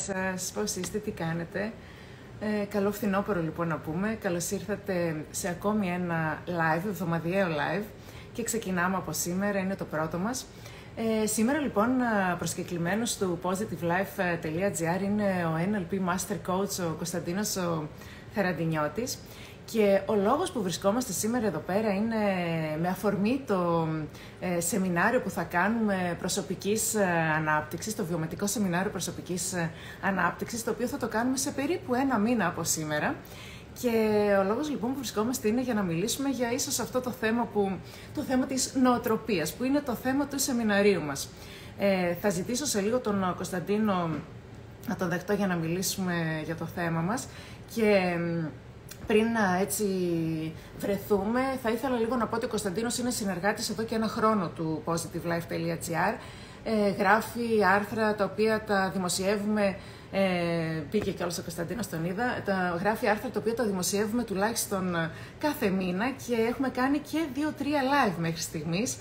σας, πώς είστε, τι κάνετε. Ε, καλό φθινόπωρο λοιπόν να πούμε. Καλώς ήρθατε σε ακόμη ένα live, εβδομαδιαίο live και ξεκινάμε από σήμερα, είναι το πρώτο μας. Ε, σήμερα λοιπόν προσκεκλημένος του positivelife.gr είναι ο NLP Master Coach ο Κωνσταντίνος ο Θεραντινιώτης και ο λόγος που βρισκόμαστε σήμερα εδώ πέρα είναι με αφορμή το ε, σεμινάριο που θα κάνουμε προσωπικής ε, ανάπτυξης, το βιωματικό σεμινάριο προσωπικής ε, ανάπτυξης, το οποίο θα το κάνουμε σε περίπου ένα μήνα από σήμερα. Και ο λόγος λοιπόν που βρισκόμαστε είναι για να μιλήσουμε για ίσως αυτό το θέμα, που, το θέμα της νοοτροπίας, που είναι το θέμα του σεμιναρίου μας. Ε, θα ζητήσω σε λίγο τον Κωνσταντίνο να τον δεχτώ για να μιλήσουμε για το θέμα μας και πριν έτσι βρεθούμε, θα ήθελα λίγο να πω ότι ο Κωνσταντίνος είναι συνεργάτης εδώ και ένα χρόνο του positivelife.gr. Ε, γράφει άρθρα τα οποία τα δημοσιεύουμε, ε, πήγε και όλος ο Κωνσταντίνος τον είδα, τα, γράφει άρθρα τα οποία τα δημοσιεύουμε τουλάχιστον κάθε μήνα και έχουμε κάνει και δύο-τρία live μέχρι στιγμής ε,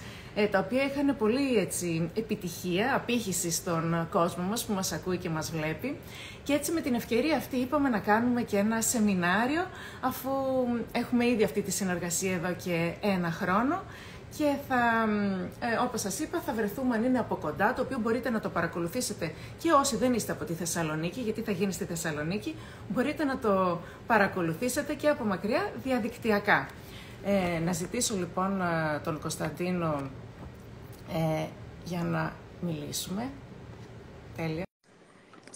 τα οποία είχαν πολύ έτσι, επιτυχία, απήχηση στον κόσμο μας που μας ακούει και μας βλέπει. Και έτσι με την ευκαιρία αυτή είπαμε να κάνουμε και ένα σεμινάριο, αφού έχουμε ήδη αυτή τη συνεργασία εδώ και ένα χρόνο. Και θα, ε, όπως σας είπα, θα βρεθούμε αν είναι από κοντά, το οποίο μπορείτε να το παρακολουθήσετε και όσοι δεν είστε από τη Θεσσαλονίκη, γιατί θα γίνει στη Θεσσαλονίκη, μπορείτε να το παρακολουθήσετε και από μακριά διαδικτυακά. Ε, να ζητήσω λοιπόν ε, τον Κωνσταντίνο ε, για να μιλήσουμε. Τέλεια.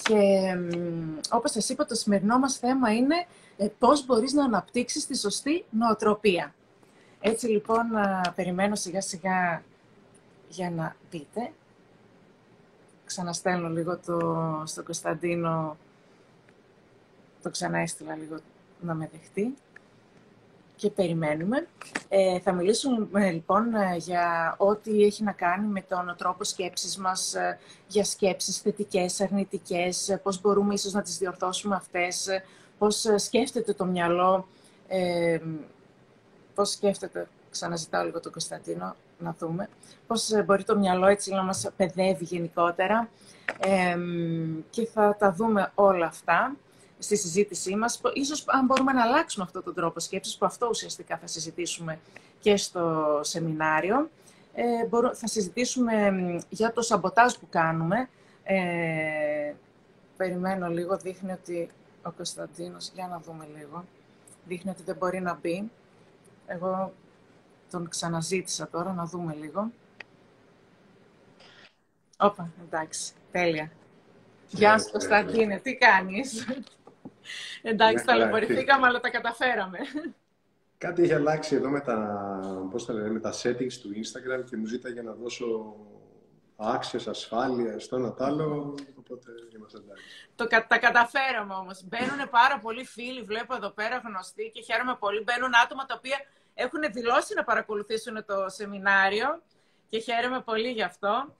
Και όπως σας είπα, το σημερινό μας θέμα είναι ε, πώς μπορείς να αναπτύξεις τη σωστή νοοτροπία. Έτσι λοιπόν, περιμένω σιγά σιγά για να πείτε. Ξαναστέλνω λίγο το, στον Κωνσταντίνο, το ξαναέστειλα λίγο να με δεχτεί και περιμένουμε. Ε, θα μιλήσουμε λοιπόν ε, για ό,τι έχει να κάνει με τον τρόπο σκέψης μας, ε, για σκέψεις θετικές, αρνητικές, πώς μπορούμε ίσως να τις διορθώσουμε αυτές, πώς σκέφτεται το μυαλό, ε, πώς σκέφτεται, ξαναζητάω λίγο τον Κωνσταντίνο, να δούμε, πώς μπορεί το μυαλό έτσι να μας παιδεύει γενικότερα και θα τα δούμε όλα αυτά στη συζήτησή μας. Ίσως αν μπορούμε να αλλάξουμε αυτόν τον τρόπο σκέψης, που αυτό ουσιαστικά θα συζητήσουμε και στο σεμινάριο. Ε, θα συζητήσουμε για το σαμποτάζ που κάνουμε. Ε, περιμένω λίγο, δείχνει ότι ο Κωνσταντίνος, για να δούμε λίγο, δείχνει ότι δεν μπορεί να μπει. Εγώ τον ξαναζήτησα τώρα, να δούμε λίγο. Όπα, εντάξει, τέλεια. Γεια σου Κωνσταντίνε, τι κάνεις; Εντάξει, ταλαιπωρηθήκαμε, αλλά τα καταφέραμε. Κάτι είχε αλλάξει εδώ με τα, πώς θα λένε, με τα settings του Instagram και μου ζήταγε να δώσω άξιες, ασφάλεια, στο ένα τ' άλλο, οπότε είμαστε εντάξει. Το, τα καταφέραμε όμως. Μπαίνουν πάρα πολλοί φίλοι, βλέπω εδώ πέρα γνωστοί και χαίρομαι πολύ. Μπαίνουν άτομα τα οποία έχουν δηλώσει να παρακολουθήσουν το σεμινάριο και χαίρομαι πολύ γι' αυτό.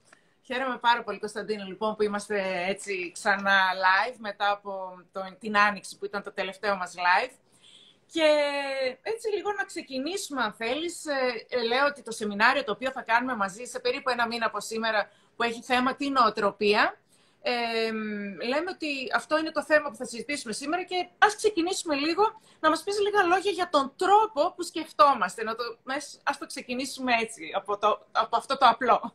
Χαίρομαι πάρα πολύ, Κωνσταντίνο, λοιπόν, που είμαστε έτσι ξανά live μετά από το, την Άνοιξη που ήταν το τελευταίο μας live. Και έτσι λίγο να ξεκινήσουμε, αν θέλεις. Ε, ε, λέω ότι το σεμινάριο το οποίο θα κάνουμε μαζί σε περίπου ένα μήνα από σήμερα, που έχει θέμα την νοοτροπία, ε, λέμε ότι αυτό είναι το θέμα που θα συζητήσουμε σήμερα και ας ξεκινήσουμε λίγο να μας πεις λίγα λόγια για τον τρόπο που σκεφτόμαστε. Να το, ας το ξεκινήσουμε έτσι, από, το, από αυτό το απλό.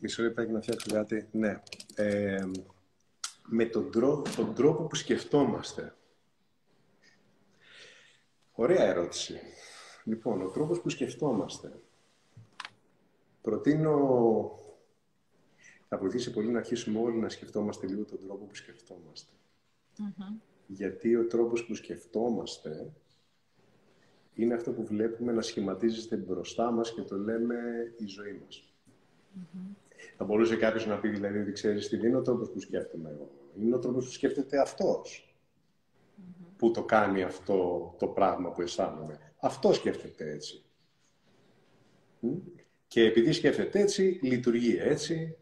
Μισό λεπτάκι να φτιάξω κάτι. Ναι. Ε, με τον τρόπο, τον τρόπο που σκεφτόμαστε. Ωραία ερώτηση. Λοιπόν, ο τρόπος που σκεφτόμαστε. Προτείνω... Θα βοηθήσει πολύ να αρχίσουμε όλοι να σκεφτόμαστε λίγο τον τρόπο που σκεφτόμαστε. Γιατί ο τρόπος που σκεφτόμαστε είναι αυτό που βλέπουμε να σχηματίζεται μπροστά μας και το λέμε η ζωή μας. Θα μπορούσε κάποιος να πει δηλαδή ότι ξέρεις τι είναι ο τρόπος που σκέφτομαι εγώ. Είναι ο τρόπος που σκέφτεται αυτός που το κάνει αυτό το πράγμα που αισθάνομαι. Αυτό σκέφτεται έτσι. Και επειδή σκέφτεται έτσι, λειτουργεί έτσι,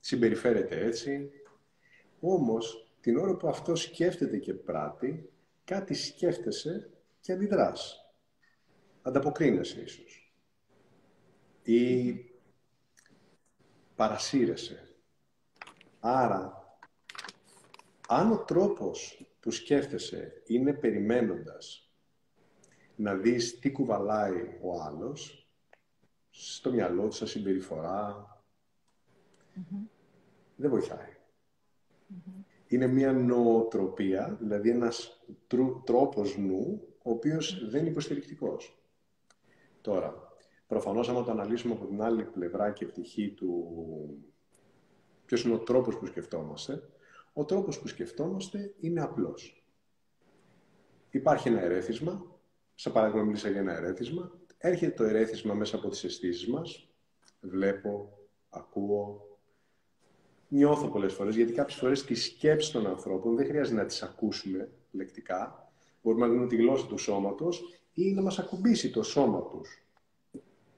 συμπεριφέρεται έτσι. Όμως, την ώρα που αυτό σκέφτεται και πράττει, κάτι σκέφτεσαι και αντιδράς. Ανταποκρίνεσαι ίσως. Ή παρασύρεσαι. Άρα, Αν ο τρόπος που σκέφτεσαι είναι περιμένοντας να δεις τι κουβαλάει ο άλλος στο μυαλό του, σαν συμπεριφορά, δεν βοηθάει. Είναι μια νοοτροπία, δηλαδή ένας τρόπος νου, ο οποίος δεν είναι υποστηρικτικός. Τώρα, προφανώς άμα το αναλύσουμε από την άλλη πλευρά και πτυχή του ποιος είναι ο τρόπος που σκεφτόμαστε, ο τρόπος που σκεφτόμαστε είναι απλός. Υπάρχει ένα ερέθισμα, σε παράδειγμα μίλησα για ένα ερέθισμα, έρχεται το ερέθισμα μέσα από τις αισθήσεις μας, βλέπω, ακούω, νιώθω πολλές φορές, γιατί κάποιες φορές τις σκέψεις των ανθρώπων δεν χρειάζεται να τις ακούσουμε λεκτικά, μπορούμε να δούμε τη γλώσσα του σώματος ή να μας ακουμπήσει το σώμα τους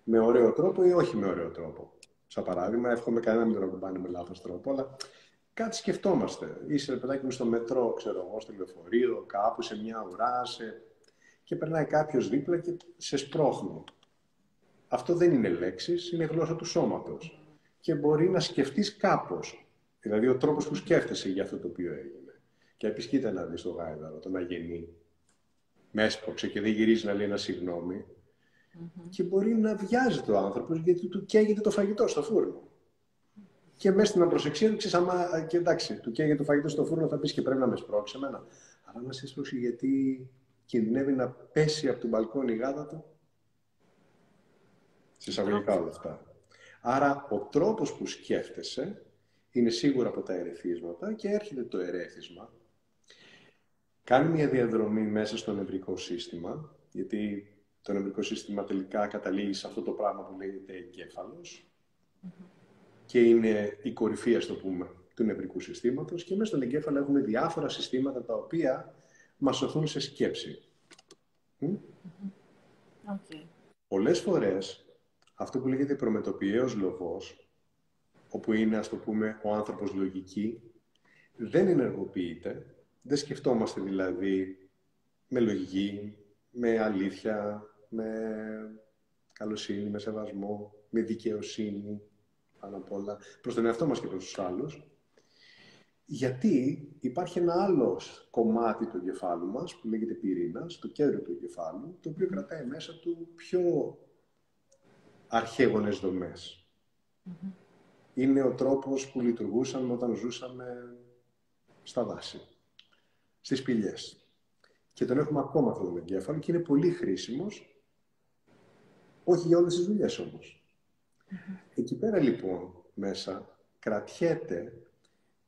με ωραίο τρόπο ή όχι με ωραίο τρόπο. Σαν παράδειγμα, εύχομαι κανένα να μην τον ακουμπάνε με λάθος τρόπο, αλλά κάτι σκεφτόμαστε. Είσαι ρε παιδάκι μου στο μετρό, ξέρω εγώ, στο λεωφορείο, κάπου σε μια ουρά, σε... και περνάει κάποιος δίπλα και σε σπρώχνει. Αυτό δεν είναι λέξεις, είναι γλώσσα του σώματος. Και μπορεί να σκεφτείς κάπως. Δηλαδή ο τρόπος που σκέφτεσαι για αυτό το οποίο έγινε. Και επίσης κοίτα να δεις το γάιδαρο, τον αγενή. Με έσπρωξε και δεν γυρίζει να λέει ένα συγγνώμη. Και μπορεί να βιάζεται ο άνθρωπος γιατί του καίγεται το φαγητό στο φούρνο. Και μέσα στην απροσεξία του ξέρεις, άμα και εντάξει, του καίγεται το φαγητό στο φούρνο, θα πεις και πρέπει να με σπρώξει εμένα. Αλλά να σε σπρώξει γιατί κινδυνεύει να πέσει από τον μπαλκόνι η γάτα του. Συσσαγωγικά όλα αυτά. Άρα ο τρόπος που σκέφτεσαι είναι σίγουρα από τα ερεθίσματα και έρχεται το ερέθισμα. Κάνει μια διαδρομή μέσα στο νευρικό σύστημα, γιατί το νευρικό σύστημα τελικά καταλήγει σε αυτό το πράγμα που λέγεται εγκέφαλος. Και είναι η κορυφή, ας το πούμε, του νευρικού συστήματος. Και μέσα στον εγκέφαλο έχουμε διάφορα συστήματα τα οποία μας σωθούν σε σκέψη. Okay. Πολλές φορές αυτό που λέγεται προμετωπιαίος λογός, όπου είναι, ας το πούμε, ο άνθρωπος λογική, δεν ενεργοποιείται, δεν σκεφτόμαστε δηλαδή με λογική, με αλήθεια, με καλοσύνη, με σεβασμό, με δικαιοσύνη, πάνω απ' όλα, προς τον εαυτό μας και προς τους άλλους. Γιατί υπάρχει ένα άλλο κομμάτι του εγκεφάλου μας, που λέγεται πυρήνας, στο κέντρο του εγκεφάλου, το οποίο κρατάει μέσα του πιο αρχαίγονες Είναι ο τρόπος που λειτουργούσαμε όταν ζούσαμε στα δάση, στις πηλιές. Και τον έχουμε ακόμα αυτόν τον εγκέφαλο και είναι πολύ χρήσιμος, όχι για όλες τις δουλειές Εκεί πέρα λοιπόν μέσα κρατιέται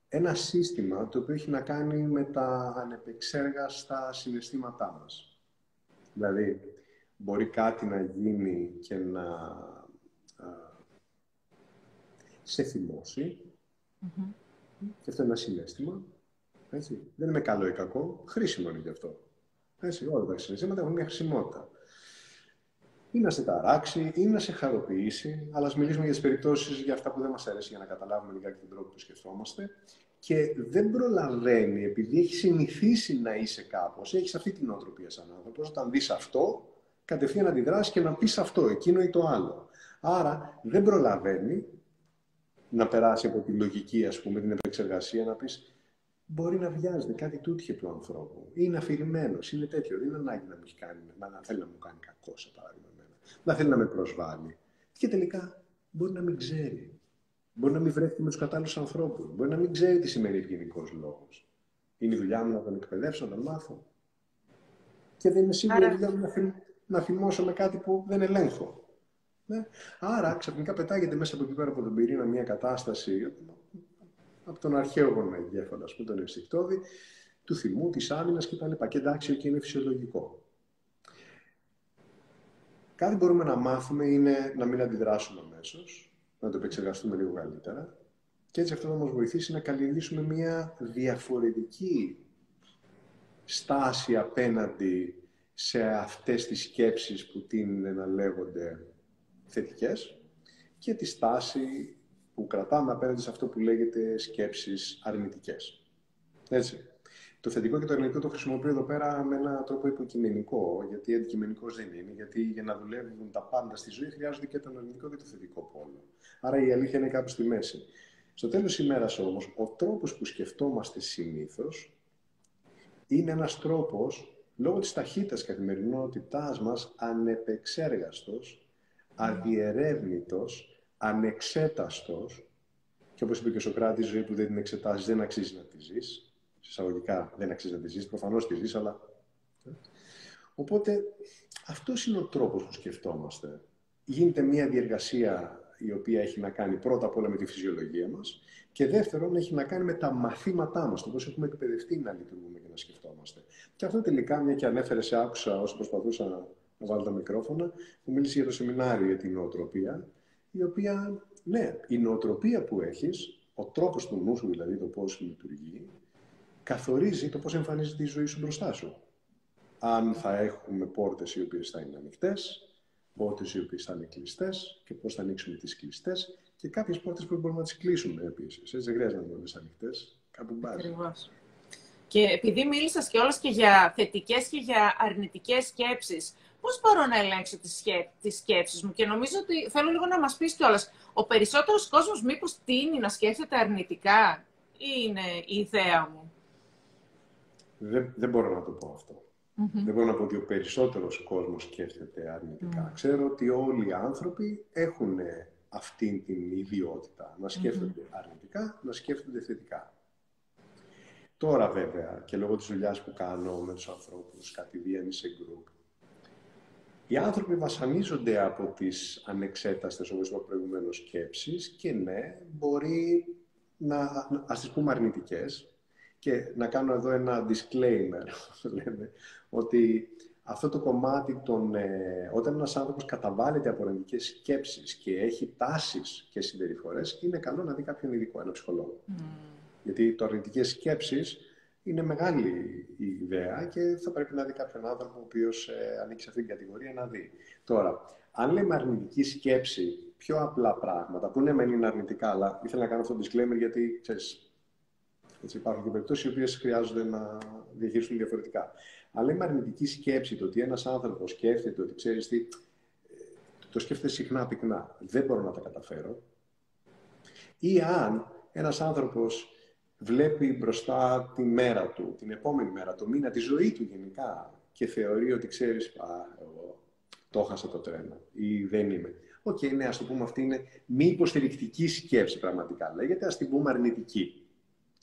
ένα σύστημα το οποίο έχει να κάνει με τα ανεπεξέργαστα συναισθήματά μας. Δηλαδή, μπορεί κάτι να γίνει και να σε θυμώσει. Και αυτό είναι ένα συνέστημα. Έτσι. Δεν είναι καλό ή κακό. Χρήσιμο είναι και αυτό. Έτσι. Όλα τα συναισθήματα έχουν μια χρησιμότητα. Ή να σε ταράξει, ή να σε χαροποιήσει. Αλλά ας μιλήσουμε για τις περιπτώσεις για αυτά που δεν μας αρέσει για να καταλάβουμε λιγάκι τον τρόπο που σκεφτόμαστε. Και δεν προλαβαίνει, επειδή έχει συνηθίσει να είσαι κάπως, έχεις αυτή την οτροπία σαν άνθρωπος. Όταν δεις αυτό, κατευθείαν να αντιδράσεις και να πεις αυτό, εκείνο ή το άλλο. Άρα δεν προλαβαίνει να περάσει από τη λογική, ας πούμε, την επεξεργασία, να πεις μπορεί να βιάζεται κάτι τούτχε του ανθρώπου. Είναι αφηρημένος, είναι τέτοιο. Δεν είναι ανάγκη να, μου κάνει, να θέλει να μου κάνει κακό, σε παράδειγμα. Να θέλει να με προσβάλλει. Και τελικά μπορεί να μην ξέρει. Μπορεί να μην βρέθηκε με τους κατάλληλους ανθρώπους. Μπορεί να μην ξέρει τις σημαίνει ευγενικό λόγο. Είναι η δουλειά μου να τον εκπαιδεύσω, να τον μάθω. Και δεν είναι σίγουρο Άρα... δουλειά μου να, να θυμώσω με κάτι που δεν ελέγχω. Ναι. Άρα ξαφνικά πετάγεται μέσα από εκεί πέρα από τον πυρήνα μια κατάσταση από τον αρχαίο γονεγκέφαλο, α πούμε, τον ενστικτόδη, του θυμού, της άμυνας κτλ. Και εντάξει, εκεί είναι φυσιολογικό. Κάτι μπορούμε να μάθουμε είναι να μην αντιδράσουμε αμέσως, να το επεξεργαστούμε λίγο καλύτερα. Και έτσι αυτό θα μας βοηθήσει να καλλιεργήσουμε μια διαφορετική στάση απέναντι σε αυτές τις σκέψεις που τείνουν να λέγονται θετικές και τη στάση που κρατάμε απέναντι σε αυτό που λέγεται σκέψεις αρνητικές. Έτσι. Το θετικό και το αρνητικό το χρησιμοποιώ εδώ πέρα με έναν τρόπο υποκειμενικό, γιατί αντικειμενικός δεν είναι. Γιατί για να δουλεύουν τα πάντα στη ζωή χρειάζονται και το αρνητικό και το θετικό πόλο. Άρα η αλήθεια είναι κάπου στη μέση. Στο τέλος της ημέρας όμως, ο τρόπος που σκεφτόμαστε συνήθως είναι ένας τρόπος, λόγω της ταχύτητας καθημερινότητάς μας, ανεπεξέργαστος, αδιερεύνητος, ανεξέταστος και όπως είπε και ο Σοκράτης, η ζωή που δεν την εξετάζεις δεν αξίζει να τη ζεις. Συσσαγωγικά δεν αξίζει να τη ζεις, προφανώς τη ζεις, αλλά... Ε. Οπότε αυτός είναι ο τρόπος που σκεφτόμαστε. Γίνεται μια διεργασία η οποία έχει να κάνει πρώτα απ' όλα με τη φυσιολογία μας και δεύτερον έχει να κάνει με τα μαθήματά μας, το πώς έχουμε εκπαιδευτεί να λειτουργούμε και να σκεφτόμαστε. Και αυτό τελικά, μια και ανέφερε σε άκουσα όσο προσπαθούσα να βάλω τα μικρόφωνα, που μίλησε για το σεμινάριο για την νοοτροπία, η οποία, ναι, η νοοτροπία που έχεις, ο τρόπος του νου σου δηλαδή, το πώς λειτουργεί, καθορίζει το πώς εμφανίζεται η ζωή σου μπροστά σου. Αν θα έχουμε πόρτες οι οποίες θα είναι ανοιχτές, πόρτες οι οποίες θα είναι κλειστές και πώς θα ανοίξουμε τις κλειστές και κάποιες πόρτες που μπορούμε να τις κλείσουμε επίσης. Έτσι δεν χρειάζεται να είναι ανοιχτές. Κάπου μπάζει. Ακριβώς. Και επειδή μίλησα και όλες και για θετικές και για αρνητικές σκέψεις, πώς μπορώ να ελέγξω τις σκέ... σκέψεις μου; Και νομίζω ότι θέλω λίγο να μας πεις κιόλας, ο περισσότερος κόσμος μήπως τίνει να σκέφτεται αρνητικά ή είναι η ιδέα μου; Δεν, δεν μπορώ να το πω αυτό. Δεν μπορώ να πω ότι ο περισσότερος κόσμος σκέφτεται αρνητικά. Ξέρω ότι όλοι οι άνθρωποι έχουν αυτή την ιδιότητα να σκέφτονται αρνητικά, να σκέφτονται θετικά. Τώρα βέβαια, και λόγω της δουλειάς που κάνω με τους ανθρώπους, κατηδίαν σε γκρουπ, οι άνθρωποι βασανίζονται από τις ανεξέταστες, όπως είπα προηγουμένως, σκέψεις και ναι, μπορεί να, ας τις πούμε αρνητικές, και να κάνω εδώ ένα disclaimer, λέμε, ότι αυτό το κομμάτι των... Ε, όταν ένας άνθρωπος καταβάλλεται από αρνητικές σκέψεις και έχει τάσεις και συμπεριφορές, είναι καλό να δει κάποιον ειδικό, ένα ψυχολόγο. Mm. Γιατί το αρνητικές σκέψεις είναι μεγάλη η ιδέα και θα πρέπει να δει κάποιον άνθρωπο ο οποίος ε, ανήκει σε αυτή την κατηγορία να δει. Τώρα, αν λέμε αρνητική σκέψη, πιο απλά πράγματα, που ναι, μεν είναι αρνητικά, αλλά ήθελα να κάνω αυτό το disclaimer γιατί ξέρεις, έτσι, υπάρχουν και περιπτώσεις οι οποίες χρειάζονται να διαχειριστούν διαφορετικά. Αλλά είμαι αρνητική σκέψη το ότι ένας άνθρωπος σκέφτεται ότι ξέρεις τι, το σκέφτεται συχνά πυκνά. Δεν μπορώ να τα καταφέρω. Ή αν ένας άνθρωπος βλέπει μπροστά τη μέρα του, την επόμενη μέρα, το μήνα, τη ζωή του γενικά και θεωρεί ότι ξέρεις, α, εγώ το έχασα το τρένο ή δεν είμαι. OK, okay, ναι, ας το πούμε αυτή είναι μη υποστηρικτική σκέψη πραγματικά. Λέγεται, ας την πούμε αρνητική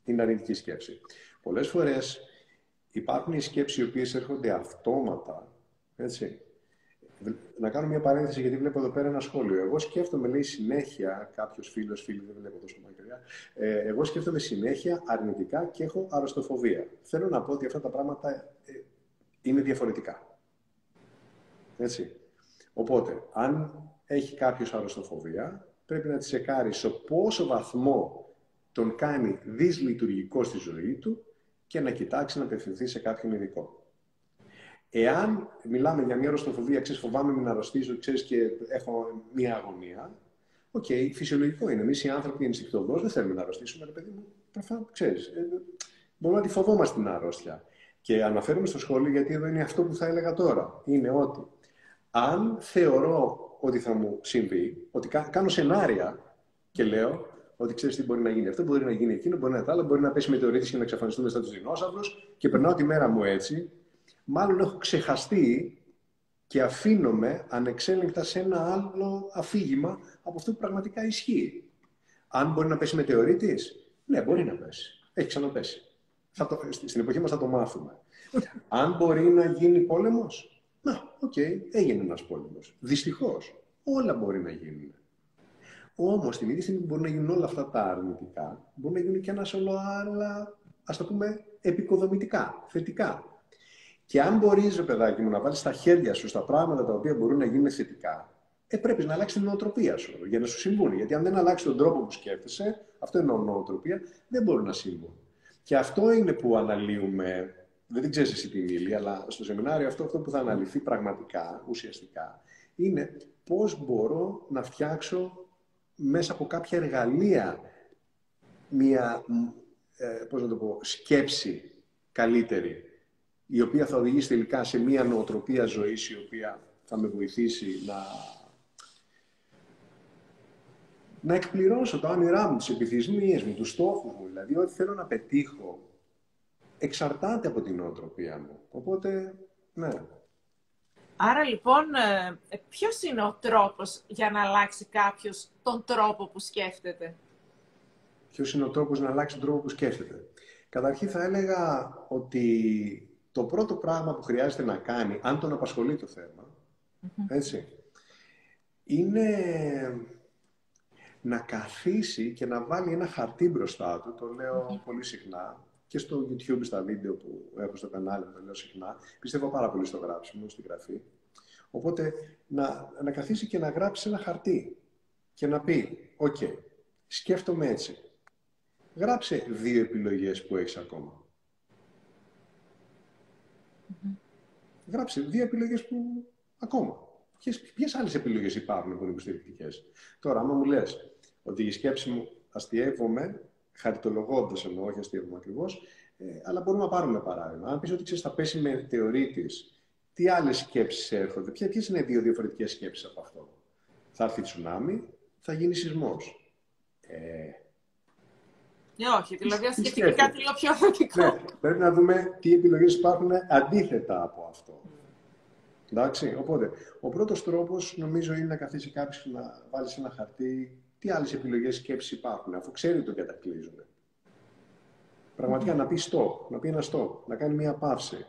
την αρνητική σκέψη; Πολλές φορές υπάρχουν οι σκέψεις οι οποίες έρχονται αυτόματα, έτσι. Να κάνω μια παρένθεση γιατί βλέπω εδώ πέρα ένα σχόλιο. Εγώ σκέφτομαι, λέει συνέχεια, κάποιος φίλος, φίλη, δεν βλέπω τόσο μακριά. Ε, εγώ σκέφτομαι συνέχεια αρνητικά και έχω αρρωστοφοβία. Θέλω να πω ότι αυτά τα πράγματα ε, είναι διαφορετικά. Έτσι. Οπότε, αν έχει κάποιος αρρωστοφοβία, πρέπει να τη σεκάρει σε πόσο βαθμό τον κάνει δυσλειτουργικό στη ζωή του και να κοιτάξει να απευθυνθεί σε κάποιον ειδικό. Εάν μιλάμε για μια αρρωστοφοβία, ξέρεις, φοβάμαι μην αρρωστήσω, ξέρεις και έχω μια αγωνία. OK, okay, φυσιολογικό είναι. Εμείς οι άνθρωποι ενστικτωδώς δεν θέλουμε να αρρωστήσουμε, ρε παιδί μου. Προφανώς, ξέρεις. Ε, μπορούμε να τη φοβόμαστε την αρρώστια. Και αναφέρομαι στο σχόλιο γιατί εδώ είναι αυτό που θα έλεγα τώρα. Είναι ότι αν θεωρώ ότι θα μου συμβεί, ότι κάνω σενάρια και λέω ότι ξέρεις τι μπορεί να γίνει. Αυτό μπορεί να γίνει εκείνο, μπορεί να είναι άλλο, μπορεί να πέσει μετεωρίτης και να εξαφανιστούμε σαν τους δεινόσαυρους και περνάω τη μέρα μου έτσι. Μάλλον έχω ξεχαστεί και αφήνομαι ανεξέλεγκτα σε ένα άλλο αφήγημα από αυτό που πραγματικά ισχύει. Αν μπορεί να πέσει μετεωρίτης, ναι, μπορεί να πέσει. Έχει ξαναπέσει. Θα το, στην εποχή μας θα το μάθουμε. Αν μπορεί να γίνει πόλεμος, να, OK, okay, έγινε ένας πόλεμος. Δυστυχώς. Όλα μπορεί να γίνουν. Όμως, την ίδια στιγμή που μπορεί να γίνουν όλα αυτά τα αρνητικά, μπορεί να γίνουν και ένα σωρό άλλα, ας το πούμε, επικοδομητικά, θετικά. Και αν μπορείς, ρε παιδάκι μου, να βάλεις στα χέρια σου στα πράγματα τα οποία μπορούν να γίνουν θετικά, ε, πρέπει να αλλάξει την νοοτροπία σου για να σου συμβούν. Γιατί αν δεν αλλάξει τον τρόπο που σκέφτεσαι, αυτό είναι νοοτροπία, δεν μπορούν να συμβούν. Και αυτό είναι που αναλύουμε, δεν ξέρεις εσύ την ύλη, αλλά στο σεμινάριο αυτό, αυτό που θα αναλυθεί πραγματικά, ουσιαστικά, είναι πώς μπορώ να φτιάξω μέσα από κάποια εργαλεία μια ε, πώς να το πω, σκέψη καλύτερη, η οποία θα οδηγήσει τελικά σε μια νοοτροπία ζωής η οποία θα με βοηθήσει να, να εκπληρώσω τα όνειρά μου, τις επιθυμίες μου, τους στόχους μου. Δηλαδή, ό,τι θέλω να πετύχω εξαρτάται από την νοοτροπία μου. Οπότε, ναι. Άρα λοιπόν, ε, ε, ποιος είναι ο τρόπος για να αλλάξει κάποιος τον τρόπο που σκέφτεται; Ποιος είναι ο τρόπος να αλλάξει τον τρόπο που σκέφτεται; Καταρχήν θα έλεγα ότι το πρώτο πράγμα που χρειάζεται να κάνει, αν τον απασχολεί το θεμα έτσι, είναι να καθίσει και να βάλει ένα χαρτί μπροστά του, το λέω πολύ συχνά, και στο YouTube, στα βίντεο που έχω στο κανάλι, το λέω συχνά. Πιστεύω πάρα πολύ στο γράψιμο, στη γραφή. Οπότε, να, να καθίσει και να γράψει ένα χαρτί και να πει, οκ, σκέφτομαι έτσι. Γράψε δύο επιλογές που έχεις ακόμα. Γράψε δύο επιλογές που ακόμα. Ποιες, ποιες άλλες επιλογές υπάρχουν που είναι υποστηρικτικές; Τώρα, άμα μου λες ότι η σκέψη μου αστειεύομαι, χαριτολογώντας εννοώ, όχι αστειεύομαι ακριβώς, ε, αλλά μπορούμε να πάρουμε παράδειγμα. Αν πεις ότι ξέρεις, θα πέσει μετεωρίτης, τι άλλες σκέψεις έρχονται, ποιες είναι οι δύο διαφορετικές σκέψεις από αυτό; Θα έρθει τσουνάμι, θα γίνει σεισμός. Ε, ναι, όχι, δηλαδή σκεφτεί κάτι λίγο πιο θετικό. Ναι, πρέπει να δούμε τι επιλογές υπάρχουν αντίθετα από αυτό. Εντάξει, οπότε, ο πρώτος τρόπος νομίζω είναι να καθίσει κάποιος και να βάλει ένα χαρτί τι άλλες επιλογές σκέψης υπάρχουν, αφού ξέρει ότι τον κατακλείζουν. Πραγματικά να πει stop, να πει ένα stop, να κάνει μία παύση.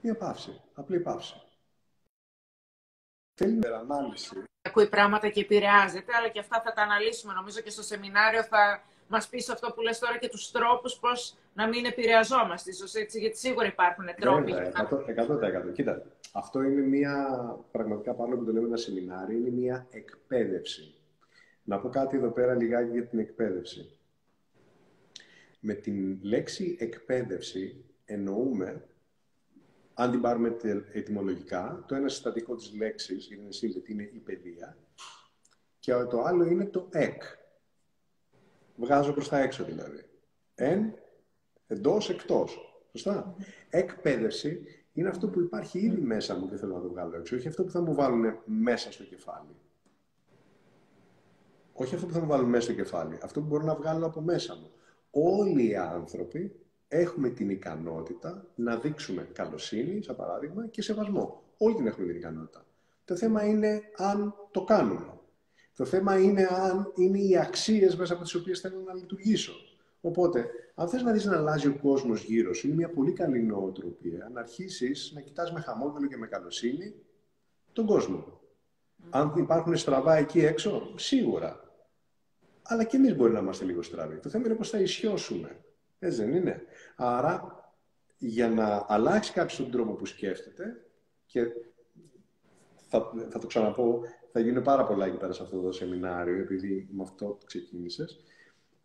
Μία παύση, απλή παύση. Θέλει ανάλυση. Ακούει πράγματα και επηρεάζεται, αλλά και αυτά θα τα αναλύσουμε. Νομίζω και στο σεμινάριο θα μας πεις αυτό που λες τώρα και τους τρόπους πώς να μην επηρεαζόμαστε, ίσως έτσι, γιατί σίγουρα υπάρχουν τρόποι. Βέβαια, 100%. 100%. Κοίτα, αυτό είναι μια, πραγματικά πάνω που το λέμε ένα σεμινάριο, είναι μια εκπαίδευση. Να πω κάτι εδώ πέρα λιγάκι για την εκπαίδευση. Με την λέξη εκπαίδευση εννοούμε, αν την πάρουμε ετοιμολογικά, το ένα συστατικό της λέξης, γιατί είναι σύνδετη, είναι η παιδεία, και το άλλο είναι το εκ. Βγάζω προς τα έξω δηλαδή. Εν, εντός, εκτός. Σωστά. Εκπαίδευση είναι αυτό που υπάρχει ήδη μέσα μου και θέλω να το βγάλω έξω. Όχι αυτό που θα μου βάλουν μέσα στο κεφάλι. Όχι αυτό που θα μου βάλουν μέσα στο κεφάλι. Αυτό που μπορώ να βγάλω από μέσα μου. Όλοι οι άνθρωποι έχουμε την ικανότητα να δείξουμε καλοσύνη, σαν παράδειγμα, και σεβασμό. Όλοι την έχουμε την ικανότητα. Το θέμα είναι αν το κάνουμε. Το θέμα είναι αν είναι οι αξίες μέσα από τις οποίες θέλω να λειτουργήσω. Οπότε, αν θες να δεις να αλλάζει ο κόσμος γύρω σου, είναι μια πολύ καλή νοοτροπία να αρχίσεις να κοιτάς με χαμόγελο και με καλοσύνη τον κόσμο. Αν υπάρχουν στραβά εκεί έξω, σίγουρα. Αλλά και εμείς μπορεί να είμαστε λίγο στραβοί. Το θέμα είναι πώς θα ισιώσουμε. Έτσι δεν είναι. Άρα, για να αλλάξει κάποιος τον τρόπο που σκέφτεται, και θα, θα το ξαναπώ, θα γίνουν πάρα πολλά εκεί πέρα σε αυτό το σεμινάριο, επειδή με αυτό ξεκίνησες,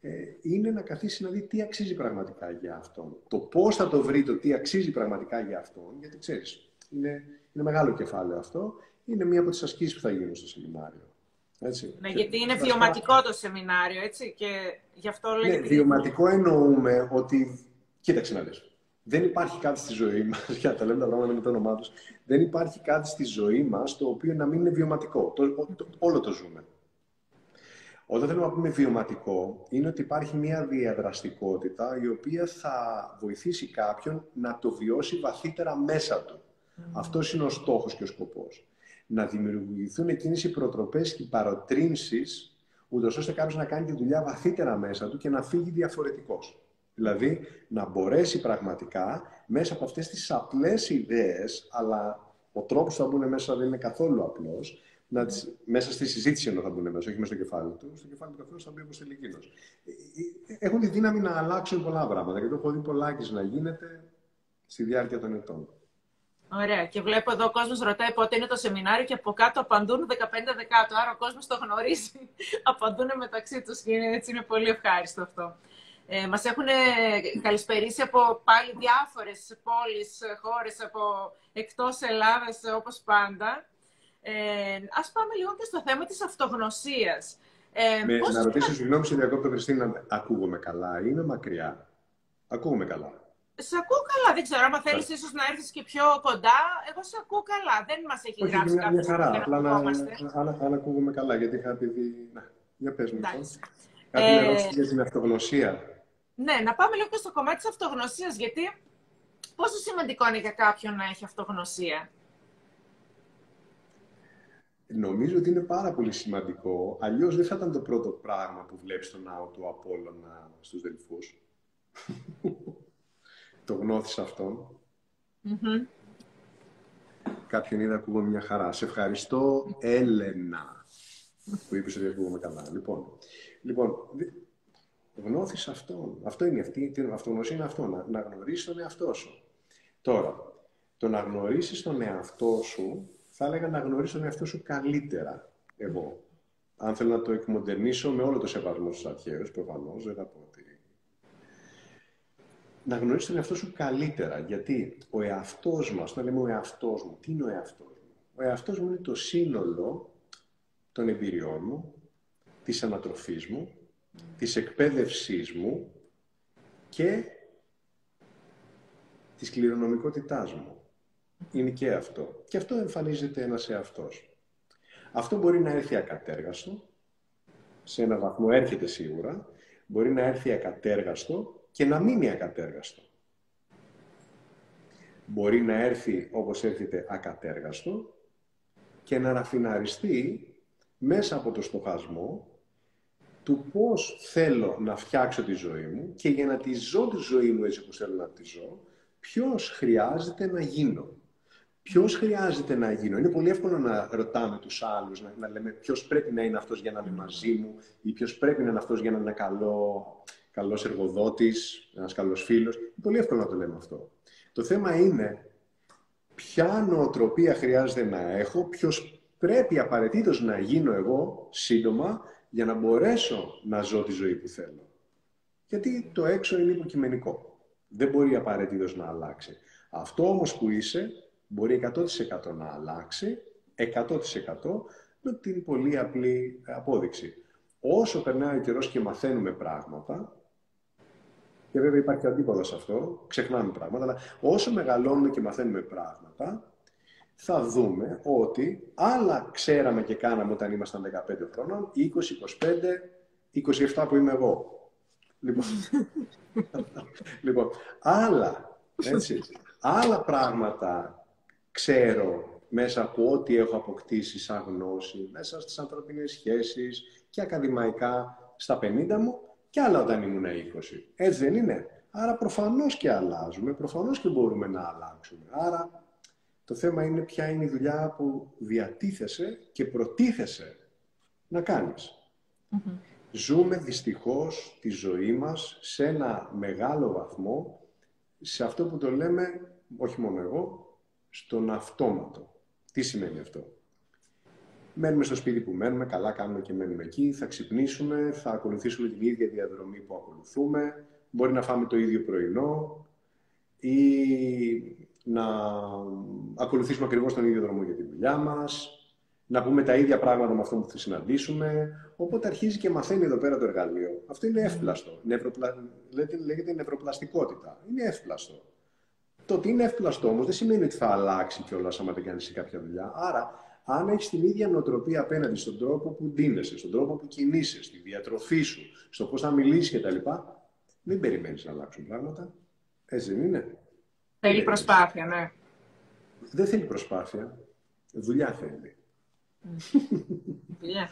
ε, είναι να καθίσεις να δεις τι αξίζει πραγματικά για αυτόν. Το πώς θα το βρει το τι αξίζει πραγματικά για αυτόν, γιατί ξέρεις, είναι, είναι μεγάλο κεφάλαιο αυτό, είναι μία από τις ασκήσεις που θα γίνουν στο σεμινάριο. Έτσι. Ναι, γιατί είναι βιωματικό το σεμινάριο, έτσι, και γι' αυτό λέγεται... Ναι, βιωματικό εννοούμε ότι, κοίταξε να δεις, δεν υπάρχει κάτι στη ζωή μας, για να τα λέμε τα πράγματα με το όνομά τους, δεν υπάρχει κάτι στη ζωή μας το οποίο να μην είναι βιωματικό. Το, όλο το ζούμε. Όταν θέλουμε να πούμε βιωματικό, είναι ότι υπάρχει μια διαδραστικότητα η οποία θα βοηθήσει κάποιον να το βιώσει βαθύτερα μέσα του. Mm. Αυτός είναι ο στόχος και ο σκοπός. Να δημιουργηθούν εκείνες οι προτροπές και οι παροτρύνσεις, ούτως ώστε κάποιος να κάνει τη δουλειά βαθύτερα μέσα του και να φύγει διαφορετικός. Δηλαδή, να μπορέσει πραγματικά μέσα από αυτές τις απλές ιδέες, αλλά ο τρόπος που θα μπουν μέσα δεν είναι καθόλου απλός, να τις, μέσα στη συζήτηση ενώ θα μπουν μέσα, όχι μέσα στο κεφάλι του. Στο κεφάλι του καθόλου θα μπει όπως θέλει εκείνος. Ε, ε, έχουν τη δύναμη να αλλάξουν πολλά πράγματα και το έχω δει πολλάκι να γίνεται στη διάρκεια των ετών. Ωραία. Και βλέπω εδώ ο κόσμος ρωτάει πότε είναι το σεμινάριο και από κάτω απαντούν 15 δεκάτο. Άρα ο κόσμος το γνωρίζει. απαντούν μεταξύ τους και είναι, έτσι είναι πολύ ευχάριστο αυτό. Ε, μας έχουν καλησπερίσει από πάλι διάφορες πόλεις, χώρες από εκτός Ελλάδας όπως πάντα. Ε, ας πάμε λίγο και στο θέμα της αυτογνωσίας. Ε, Με, πώς... Να ρωτήσω, συγγνώμη σε διακόπτω Χριστίνα, ακούγομαι καλά, είναι μακριά; Ακούγομαι καλά. Σε ακούω καλά. Δεν ξέρω, άμα θέλεις ίσως να έρθεις και πιο κοντά. Εγώ σε ακούω καλά. Δεν μας έχει Όχι, γράψει μια, μια χαρά. Απλά να, να, αν, ακούγομαι καλά, γιατί είχα πει. Να, για πες μου. Λοιπόν. Κάτι ε... ερώτηση για την αυτογνωσία; Ναι, να πάμε λίγο στο κομμάτι της αυτογνωσίας, γιατί πόσο σημαντικό είναι για κάποιον να έχει αυτογνωσία; Νομίζω ότι είναι πάρα πολύ σημαντικό. Αλλιώς δεν θα ήταν το πρώτο πράγμα που βλέπεις στον ναό του Απόλλωνα στους Δελφούς. το γνώθεις αυτόν. Mm-hmm. Κάποιον είδα ακούγομαι μια χαρά. Σε ευχαριστώ, Έλενα, που είπες ότι ακούγομαι καλά. Λοιπόν, λοιπόν γνώθεις αυτόν. Αυτό είναι αυτή, την αυτογνωσία είναι αυτό, να, να γνωρίσεις τον εαυτό σου. Τώρα, το να γνωρίσεις τον εαυτό σου, θα έλεγα να γνωρίσεις τον εαυτό σου καλύτερα, εγώ. Αν θέλω να το εκμοντερνήσω με όλο το σεβασμό στους αρχαίους, προφανώς, δεν θα πω ότι να γνωρίσεις τον εαυτό σου καλύτερα. Γιατί ο εαυτός μας, όταν λέμε ο εαυτός μου, τι είναι ο εαυτός μου; Ο εαυτός μου είναι το σύνολο των εμπειριών μου, της ανατροφής μου, της εκπαίδευσής μου και της κληρονομικότητάς μου. Είναι και αυτό. Και αυτό εμφανίζεται ένας εαυτός. Αυτό μπορεί να έρθει ακατέργαστο, σε ένα βαθμό έρχεται σίγουρα, μπορεί να έρθει ακατέργαστο και να μείνει ακατέργαστο. Μπορεί να έρθει όπως έρχεται ακατέργαστο και να ραφιναριστεί μέσα από το στοχασμό του πώς θέλω να φτιάξω τη ζωή μου και για να τη ζω τη ζωή μου έτσι όπως θέλω να τη ζω, ποιος χρειάζεται να γίνω. Ποιος χρειάζεται να γίνω. Είναι πολύ εύκολο να ρωτάμε τους άλλους, να, να λέμε ποιος πρέπει να είναι αυτός για να είναι μαζί μου ή ποιος πρέπει να είναι αυτός για να είναι καλό καλός εργοδότης, ένας καλός φίλος. Είναι πολύ εύκολο να το λέμε αυτό. Το θέμα είναι ποια νοοτροπία χρειάζεται να έχω, ποιος πρέπει απαραίτητος να γίνω εγώ σύντομα για να μπορέσω να ζω τη ζωή που θέλω. Γιατί το έξω είναι υποκειμενικό. Δεν μπορεί απαραίτητος να αλλάξει. Αυτό όμως που είσαι μπορεί 100% να αλλάξει, 100% με την πολύ απλή απόδειξη. Όσο περνάει ο καιρός και μαθαίνουμε πράγματα, και βέβαια υπάρχει και αντίποδο σε αυτό, ξεχνάμε πράγματα, αλλά όσο μεγαλώνουμε και μαθαίνουμε πράγματα, θα δούμε ότι άλλα ξέραμε και κάναμε όταν ήμασταν 15 χρονών, 20, 25, 27 που είμαι εγώ. Λοιπόν, λοιπόν άλλα, έτσι, άλλα πράγματα ξέρω μέσα από ό,τι έχω αποκτήσει σαν γνώση, μέσα στις ανθρώπινες σχέσεις και ακαδημαϊκά στα 50 μου, και άλλα όταν ήμουν 20. Έτσι δεν είναι. Άρα προφανώς και αλλάζουμε, προφανώς και μπορούμε να αλλάξουμε. Άρα το θέμα είναι ποια είναι η δουλειά που διατίθεσαι και προτίθεσαι να κανεις Ζούμε δυστυχώς τη ζωή μας σε ένα μεγάλο βαθμό σε αυτό που το λέμε, όχι μόνο εγώ, στον αυτόματο. Τι σημαίνει αυτό; Μένουμε στο σπίτι που μένουμε, καλά κάνουμε και μένουμε εκεί. Θα ξυπνήσουμε, θα ακολουθήσουμε την ίδια διαδρομή που ακολουθούμε. Μπορεί να φάμε το ίδιο πρωινό ή να ακολουθήσουμε ακριβώς τον ίδιο δρόμο για τη δουλειά μας, να πούμε τα ίδια πράγματα με αυτό που θα συναντήσουμε. Οπότε αρχίζει και μαθαίνει εδώ πέρα το εργαλείο. Αυτό είναι εύπλαστο. Νευροπλα... Λέγεται νευροπλαστικότητα. Είναι εύπλαστο. Το ότι είναι εύπλαστο όμως δεν σημαίνει ότι θα αλλάξει κιόλας άμα δεν κάνεις κάποια δουλειά. Άρα αν έχεις την ίδια νοοτροπία απέναντι στον τρόπο που ντύνεσαι, στον τρόπο που κινείσαι, στη διατροφή σου, στο πώς θα μιλήσεις κτλ., μην περιμένεις να αλλάξουν πράγματα. Έτσι δεν είναι. Θέλει προσπάθεια, ναι. Δεν θέλει προσπάθεια. Δουλειά θέλει. Δουλειά.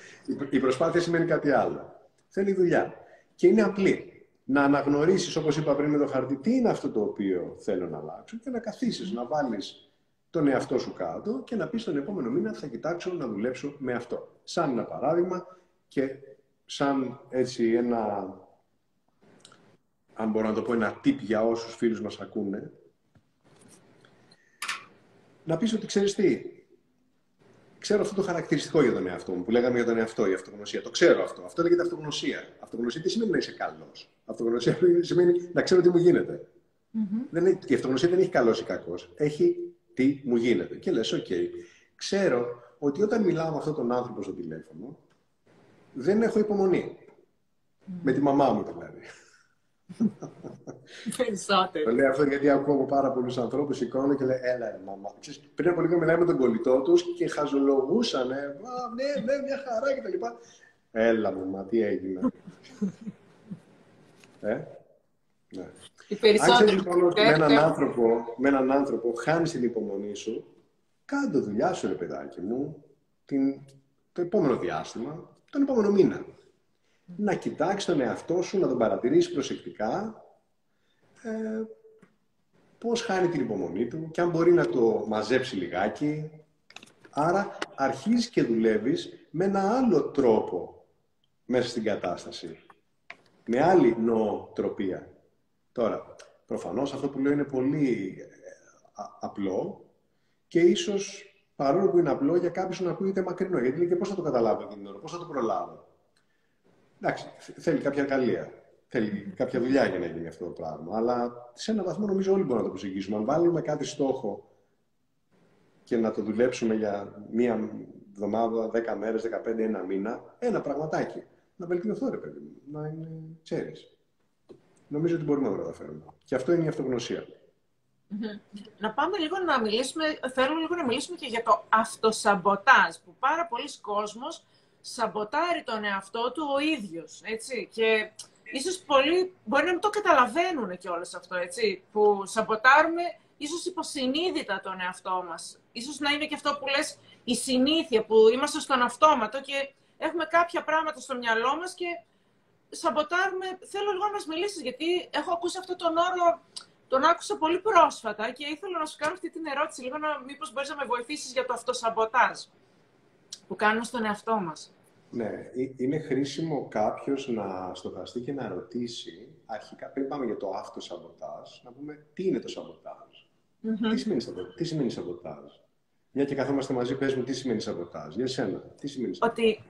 Η προσπάθεια σημαίνει κάτι άλλο. Θέλει δουλειά. Και είναι απλή. Να αναγνωρίσεις, όπως είπα πριν με το χαρτί, τι είναι αυτό το οποίο θέλω να αλλάξω και να καθίσεις, να βάλεις τον εαυτό σου κάτω και να πεις τον επόμενο μήνα θα κοιτάξω να δουλέψω με αυτό. Σαν ένα παράδειγμα και σαν έτσι ένα, αν μπορώ να το πω, ένα tip για όσους φίλους μας ακούνε, να πεις ότι ξέρεις τι, ξέρω αυτό το χαρακτηριστικό για τον εαυτό μου, που λέγαμε για τον εαυτό, η αυτογνωσία. Το ξέρω αυτό. Αυτό λέγεται αυτογνωσία. Αυτογνωσία τι σημαίνει να είσαι καλός; Αυτογνωσία σημαίνει να ξέρω τι μου γίνεται. Δεν η αυτογνωσία δεν έχει καλός ή κακός. Έχει τι μου γίνεται. Και λες, οκ, ξέρω ότι όταν μιλάω με αυτόν τον άνθρωπο στο τηλέφωνο, δεν έχω υπομονή. Με τη μαμά μου δηλαδή. Περισσότερο. Το λέω αυτό γιατί ακούω από πάρα πολλούς ανθρώπους, σηκώνω και λέει: Έλα, ρε, μαμά. Ξέρεις, πριν από λίγο μιλάμε με τον κολλητό τους και χαζολογούσαν. Ναι, ναι, μια χαρά κτλ. Έλα, μαμά, τι έγινε. ε, ναι. Αν ξέρεις λοιπόν ότι με έναν, άνθρωπο, με έναν άνθρωπο χάνεις την υπομονή σου, κάνε δουλειά σου, ρε παιδάκι μου, την, το επόμενο διάστημα, τον επόμενο μήνα. Να κοιτάξεις τον εαυτό σου, να τον παρατηρήσεις προσεκτικά, ε, πώς χάνει την υπομονή του και αν μπορεί να το μαζέψει λιγάκι. Άρα αρχίζεις και δουλεύεις με ένα άλλο τρόπο μέσα στην κατάσταση. Με άλλη νοοτροπία. Τώρα, προφανώς αυτό που λέω είναι πολύ ε, απλό και ίσως παρόλο που είναι απλό για κάποιους να ακούγεται μακρινό. Γιατί λέει και πώς θα το καταλάβω εκείνη την ώρα, πώς θα το προλάβω. Εντάξει, θέλει κάποια εργαλεία. Θέλει κάποια δουλειά για να γίνει αυτό το πράγμα. Αλλά σε έναν βαθμό νομίζω όλοι μπορούμε να το προσεγγίσουμε. Αν βάλουμε κάτι στόχο και να το δουλέψουμε για μία εβδομάδα, δέκα μέρες, δεκαπέντε, ένα μήνα, ένα πραγματάκι. Να βελτιωθώ, ρε παιδί μου. Να είναι, ξέρεις. Νομίζω ότι μπορούμε να το καταφέρουμε. Και αυτό είναι η αυτογνωσία. Να πάμε λίγο να μιλήσουμε, θέλω λίγο να μιλήσουμε και για το αυτοσαμποτάζ, που πάρα πολλοί κόσμος σαμποτάρει τον εαυτό του ο ίδιος, έτσι. Και ίσως πολλοί μπορεί να μην το καταλαβαίνουν και όλο αυτό, έτσι, που σαμποτάρουμε ίσως υποσυνείδητα τον εαυτό μας. Ίσως να είναι και αυτό που λες η συνήθεια, που είμαστε στον αυτόματο και έχουμε κάποια πράγματα στο μυαλό μας και σαμποτάρουμε. Θέλω λίγο να μας μιλήσεις, γιατί έχω ακούσει αυτό τον όρο, τον άκουσα πολύ πρόσφατα και ήθελα να σου κάνω αυτή την ερώτηση, λίγο να μήπως μπορείς να με βοηθήσεις για το αυτοσαμποτάζ που κάνουμε στον εαυτό μας. Ναι, είναι χρήσιμο κάποιος να στοχαστεί και να ρωτήσει, αρχικά πριν πάμε για το αυτοσαμποτάζ, να πούμε τι είναι το σαμποτάζ; Τι, σημαίνει, τι σημαίνει σαμποτάζ; Μια και καθόμαστε μαζί, πες μου τι σημαίνει σαμποτάζ; Για σένα, τι σημαίνει σαμποτάζ; Ότι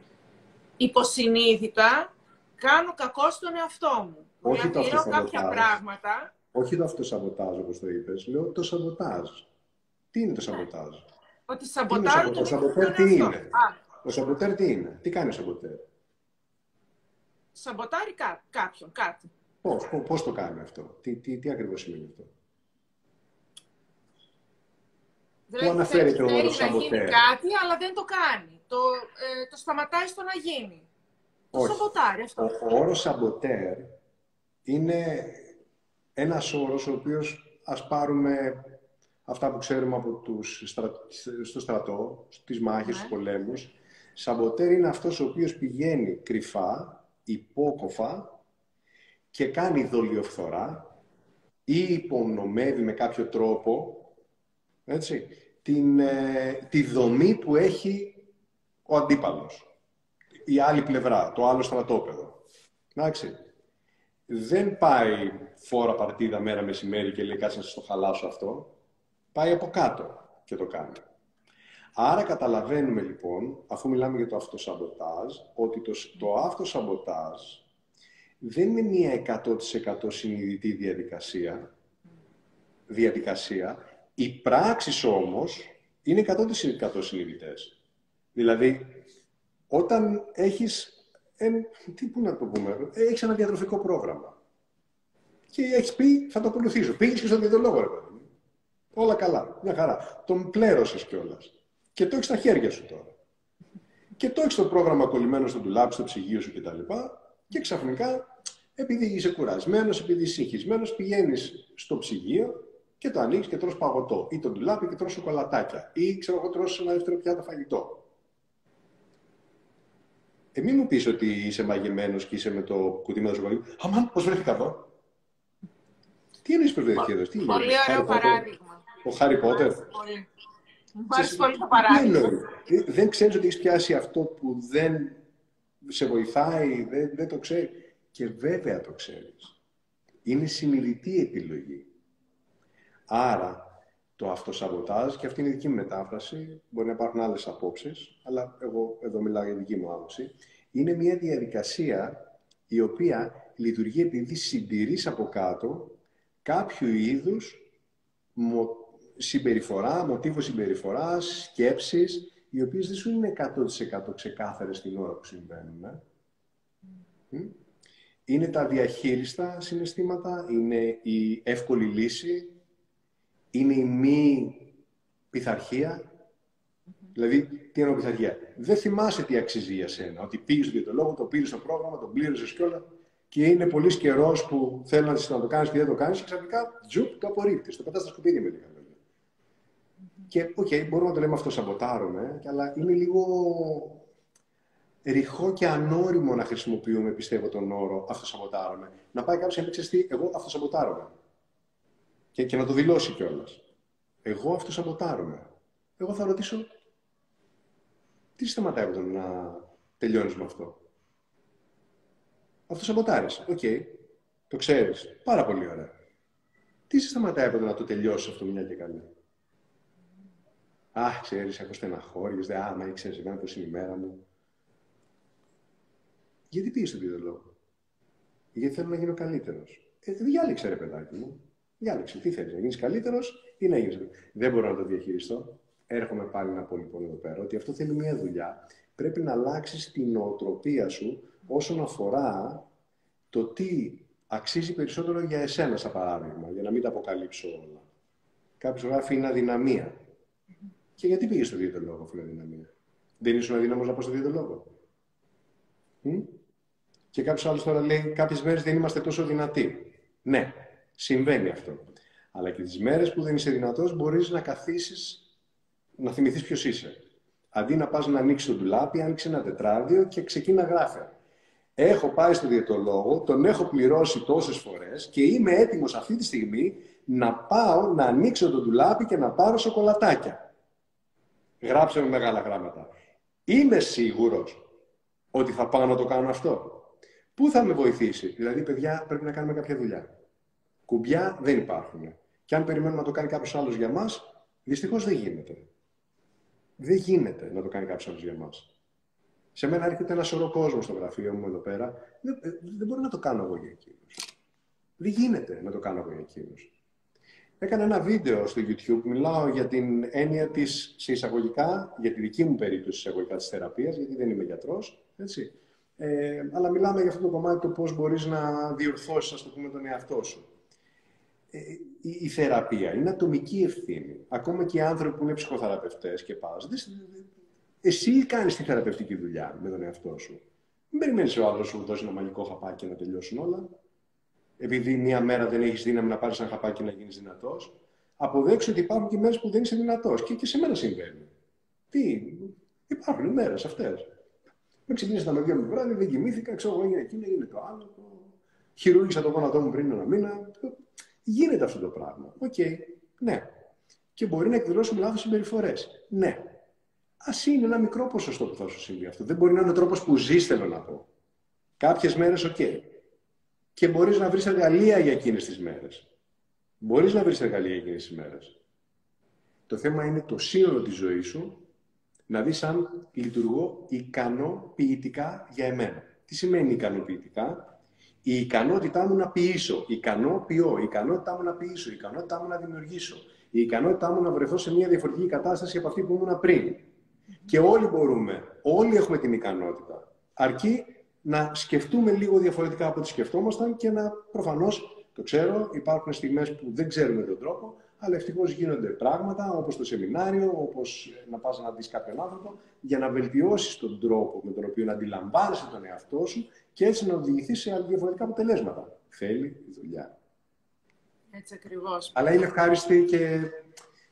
υποσυνείδητα κάνω κακό στον εαυτό μου. Όχι δηλαδή, το κάποια πράγματα. Όχι το αυτοσαμποτάζ, όπως το είπες. Λέω το σαμποτάζ. Τι είναι το σαμποτάζ; Ότι σαμποτάζ; Το σαμποτάζ τι είναι; Ο σαμποτέρ τι είναι, τι κάνει ο σαμποτέρ; Σαμποτάρει κά, κάποιον, κάτι. Πώς, πώς, το κάνει αυτό, τι, τι, τι ακριβώς σημαίνει αυτό; Δηλαδή, Πού αναφέρεται ο όρος σαμποτέρ. Θέλει κάτι, αλλά δεν το κάνει. Το, ε, το σταματάει στο να γίνει. Το σαμποτάρει αυτό. Ο, ο όρος σαμποτέρ είναι ένας όρος ο οποίος ας πάρουμε αυτά που ξέρουμε από τους στο στρατό, στις μάχες, ναι. στους πολέμους, Σαμποτέρ είναι αυτός ο οποίος πηγαίνει κρυφά, υπόκοφα και κάνει δολιοφθορά ή υπονομεύει με κάποιο τρόπο έτσι, την, ε, τη δομή που έχει ο αντίπαλος. Η άλλη πλευρά, το άλλο στρατόπεδο. Εντάξει. Δεν πάει φόρα παρτίδα μέρα μεσημέρι και λέει κάτσε να το χαλάσω αυτό. Πάει από κάτω και το κάνει. Άρα καταλαβαίνουμε λοιπόν, αφού μιλάμε για το αυτοσαμποτάζ, ότι το, το αυτοσαμποτάζ δεν είναι μία 100% συνειδητή διαδικασία, διαδικασία. Οι πράξεις όμως είναι 100% συνειδητές. Δηλαδή, όταν έχεις, τι που να το πούμε, έχεις ένα διατροφικό πρόγραμμα και έχεις πει θα το ακολουθήσω. Πήγες και στον διατολόγο, ρε παιδί. Όλα καλά, μια χαρά. Τον πλέρωσες κιόλας. Και το έχεις στα χέρια σου τώρα. Και το έχεις το πρόγραμμα κολλημένος στο ντουλάπι, στο ψυγείο σου κτλ. Και ξαφνικά, επειδή είσαι κουρασμένος, επειδή είσαι συγχυσμένο, πηγαίνεις στο ψυγείο και το ανοίξει και τρως παγωτό. Ή το ντουλάπι και τρως σοκολατάκια. Ή ξέρω εγώ τρως ένα δεύτερο πιάτο φαγητό. Ε, μην μου πεις ότι είσαι μαγεμένος και είσαι με το κουτί με το σοκολάτα. Αμάν, πώς βρέθηκα εδώ; Τι εννοείς πώς βρέθηκα εδώ, τι Πολύ ωραίο παράδειγμα. Ο Χάρι Πότερ. Πολύ. Μου άρεσε πολύ το παράδειγμα. Δεν ξέρεις ότι έχεις πιάσει αυτό που δεν σε βοηθάει, δεν, δεν το ξέρεις. Και βέβαια το ξέρεις. Είναι συνειδητή επιλογή. Άρα, το αυτοσαμποτάζ, και αυτή είναι η δική μου μετάφραση, μπορεί να υπάρχουν άλλες απόψεις, αλλά εγώ εδώ μιλάω για δική μου άποψη, είναι μια διαδικασία η οποία λειτουργεί επειδή συντηρείς από κάτω κάποιο είδους συμπεριφορά, μοτίβο συμπεριφοράς, σκέψεις, οι οποίες δεν σου είναι 100% ξεκάθαρες την ώρα που συμβαίνουν. Ε; είναι τα διαχείριστα συναισθήματα, είναι η εύκολη λύση, είναι η μη πειθαρχία. Δηλαδή, τι εννοώ πειθαρχία; Δεν θυμάσαι τι αξίζει για σένα. Ότι πήγες το λόγο, το πήρες στο πρόγραμμα, το πλήρωσες κιόλα και είναι πολύς καιρός που θέλεις να το κάνεις και δεν το κάνεις και ξαφνικά τζουπ το απορρίπτεις. Το πετάς στα σκουπίδια με λίγα λόγια. Και OK, okay, μπορούμε να το λέμε αυτό σαμποτάρουμε, αλλά είναι λίγο ρηχό και ανώριμο να χρησιμοποιούμε, πιστεύω, τον όρο αυτοσαμποτάρομαι. Να πάει κάποιος και να πει, εγώ αυτοσαμποτάρομαι. Και, και να το δηλώσει κιόλας. Εγώ αυτοσαμποτάρομαι. Εγώ θα ρωτήσω, τι σταματάει από το να τελειώνεις με αυτό; Αυτοσαμποτάρει. OK. Okay. Το ξέρεις. Πάρα πολύ ωραία. Τι σε σταματάει από το να το τελειώσεις αυτό μια και καλή. Αχ, ξέρεις, έχω στεναχώριες. Δε, α, μα ήξερες εμένα πώς είναι η μέρα μου. Γιατί πήγες στον λόγο. Γιατί θέλω να γίνω καλύτερος. Ε, διάλεξε, ρε παιδάκι μου. Διάλεξε. Τι θέλεις, να γίνεις καλύτερος ή να γίνεις. Δεν μπορώ να το διαχειριστώ. Έρχομαι πάλι να πω λοιπόν εδώ πέρα ότι αυτό θέλει μια δουλειά. Πρέπει να αλλάξεις την νοοτροπία σου όσον αφορά το τι αξίζει περισσότερο για εσένα, σαν παράδειγμα, για να μην τα αποκαλύψω όλα. Κάποιος γράφει είναι αδυναμία. Και γιατί πήγε στο δύο λόγο, αφού είναι αδυναμία; Δεν ήσουν αδύναμος να πω στο δύο λόγο. Και κάποιος άλλος τώρα λέει: Κάποιες μέρες δεν είμαστε τόσο δυνατοί. Ναι, συμβαίνει αυτό. Αλλά και τις μέρες που δεν είσαι δυνατός, μπορείς να καθίσεις να θυμηθείς ποιος είσαι. Αντί να πας να ανοίξεις το ντουλάπι, άνοιξε ένα τετράδιο και ξεκίνα γράφει. Έχω πάει στο διαιτολόγο, τον έχω πληρώσει τόσες φορές και είμαι έτοιμος αυτή τη στιγμή να πάω να ανοίξω το ντουλάπι και να πάρω σοκολατάκια. Γράψε με μεγάλα γράμματα. Είμαι σίγουρος ότι θα πάω να το κάνω αυτό. Πού θα με βοηθήσει; Δηλαδή, παιδιά, πρέπει να κάνουμε κάποια δουλειά. Κουμπιά δεν υπάρχουν. Και αν περιμένουμε να το κάνει κάποιος άλλος για μας, δυστυχώς δεν γίνεται. Δεν γίνεται να το κάνει κάποιος άλλος για μας. Σε μένα έρχεται ένα σωρό κόσμος στο γραφείο μου εδώ πέρα. Δεν, ε, δεν μπορώ να το κάνω εγώ για εκείνους. Δεν γίνεται να το κάνω εγώ για εκείνους. Έκανα ένα βίντεο στο YouTube, μιλάω για την έννοια της, σε εισαγωγικά, για τη δική μου περίπτωση εισαγωγικά της θεραπείας, γιατί δεν είμαι γιατρός, έτσι. Ε, αλλά μιλάμε για αυτό το κομμάτι το πώς μπορείς να διορθώσεις, ας το πούμε, τον εαυτό σου. Ε, η, η, θεραπεία είναι ατομική ευθύνη. Ακόμα και οι άνθρωποι που είναι ψυχοθεραπευτές και πας, εσύ κάνεις τη θεραπευτική δουλειά με τον εαυτό σου. Μην περιμένεις ο άλλος σου δώσει ένα μαγικό χαπάκι να τελειώσουν όλα επειδή μία μέρα δεν έχεις δύναμη να πάρεις ένα χαπάκι να γίνεις δυνατός, αποδέξου ότι υπάρχουν και μέρες που δεν είσαι δυνατός. Και, και σε μένα συμβαίνει. Τι, υπάρχουν μέρες αυτές. Με ξυπνήσα με δύο μου βράδυ, δεν κοιμήθηκα, ξέρω εγώ, έγινε εκείνο, έγινε το άλλο. Το... Χειρούργησα το γόνατό μου πριν ένα μήνα. Γίνεται αυτό το πράγμα. OK, okay. ναι. Και μπορεί να εκδηλώσουμε λάθος συμπεριφορές. Ναι. Ας είναι ένα μικρό ποσοστό που θα σου συμβεί αυτό. Δεν μπορεί να είναι ο τρόπος που ζεις, θέλω να πω. Κάποιες μέρες, OK. Okay και μπορείς να βρεις εργαλεία για εκείνες τις μέρες. Μπορείς να βρεις εργαλεία για εκείνες τις μέρες. Το θέμα είναι το σύνολο της ζωής σου να δεις αν λειτουργώ ικανοποιητικά για εμένα. Τι σημαίνει ικανοποιητικά; Η ικανότητά μου να ποιήσω, ικανοποιώ, η ικανότητά μου να ποιήσω, η ικανότητά μου να δημιουργήσω, η ικανότητά μου να βρεθώ σε μια διαφορετική κατάσταση από αυτή που ήμουν πριν. Και όλοι μπορούμε, όλοι έχουμε την ικανότητα. Αρκεί να σκεφτούμε λίγο διαφορετικά από ό,τι σκεφτόμασταν και να προφανώς, το ξέρω, υπάρχουν στιγμές που δεν ξέρουμε τον τρόπο, αλλά ευτυχώς γίνονται πράγματα όπως το σεμινάριο, όπως να πας να δεις κάποιον άνθρωπο, για να βελτιώσεις τον τρόπο με τον οποίο να αντιλαμβάνεσαι τον εαυτό σου και έτσι να οδηγηθείς σε διαφορετικά αποτελέσματα. Θέλει δουλειά. Έτσι ακριβώς. Αλλά είναι ευχάριστη και,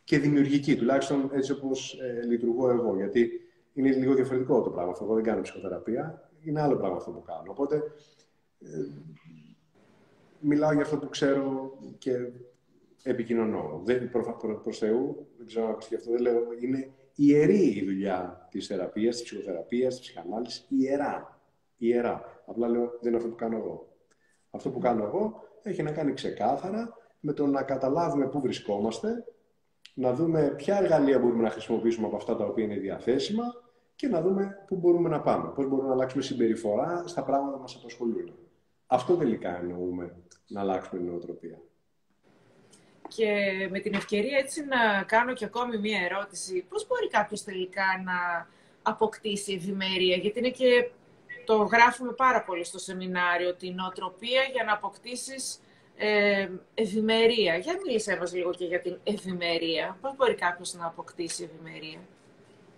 και δημιουργική, τουλάχιστον έτσι όπως ε, λειτουργώ εγώ, γιατί είναι λίγο διαφορετικό το πράγμα αυτό. Εγώ δεν κάνω ψυχοθεραπεία είναι άλλο πράγμα αυτό που κάνω. Οπότε, ε, μιλάω για αυτό που ξέρω και επικοινωνώ. Δεν, προ, προ, προς Θεού, δεν ξέρω αν αυτό, δεν λέω, είναι ιερή η δουλειά της θεραπείας, της ψυχοθεραπείας, της ψυχανάλυσης, ιερά. Ιερά. Απλά λέω, δεν είναι αυτό που κάνω εγώ. Αυτό που κάνω εγώ έχει να κάνει ξεκάθαρα με το να καταλάβουμε πού βρισκόμαστε, να δούμε ποια εργαλεία μπορούμε να χρησιμοποιήσουμε από αυτά τα οποία είναι διαθέσιμα και να δούμε πού μπορούμε να πάμε, πώς μπορούμε να αλλάξουμε συμπεριφορά στα πράγματα που μας απασχολούν. Αυτό τελικά εννοούμε να αλλάξουμε την νοοτροπία. Και με την ευκαιρία έτσι να κάνω και ακόμη μία ερώτηση. Πώς μπορεί κάποιος τελικά να αποκτήσει ευημερία, γιατί είναι και το γράφουμε πάρα πολύ στο σεμινάριο, την νοοτροπία για να αποκτήσεις ε, ευημερία. Για μίλησέ μας λίγο και για την ευημερία. Πώς μπορεί κάποιος να αποκτήσει ευημερία;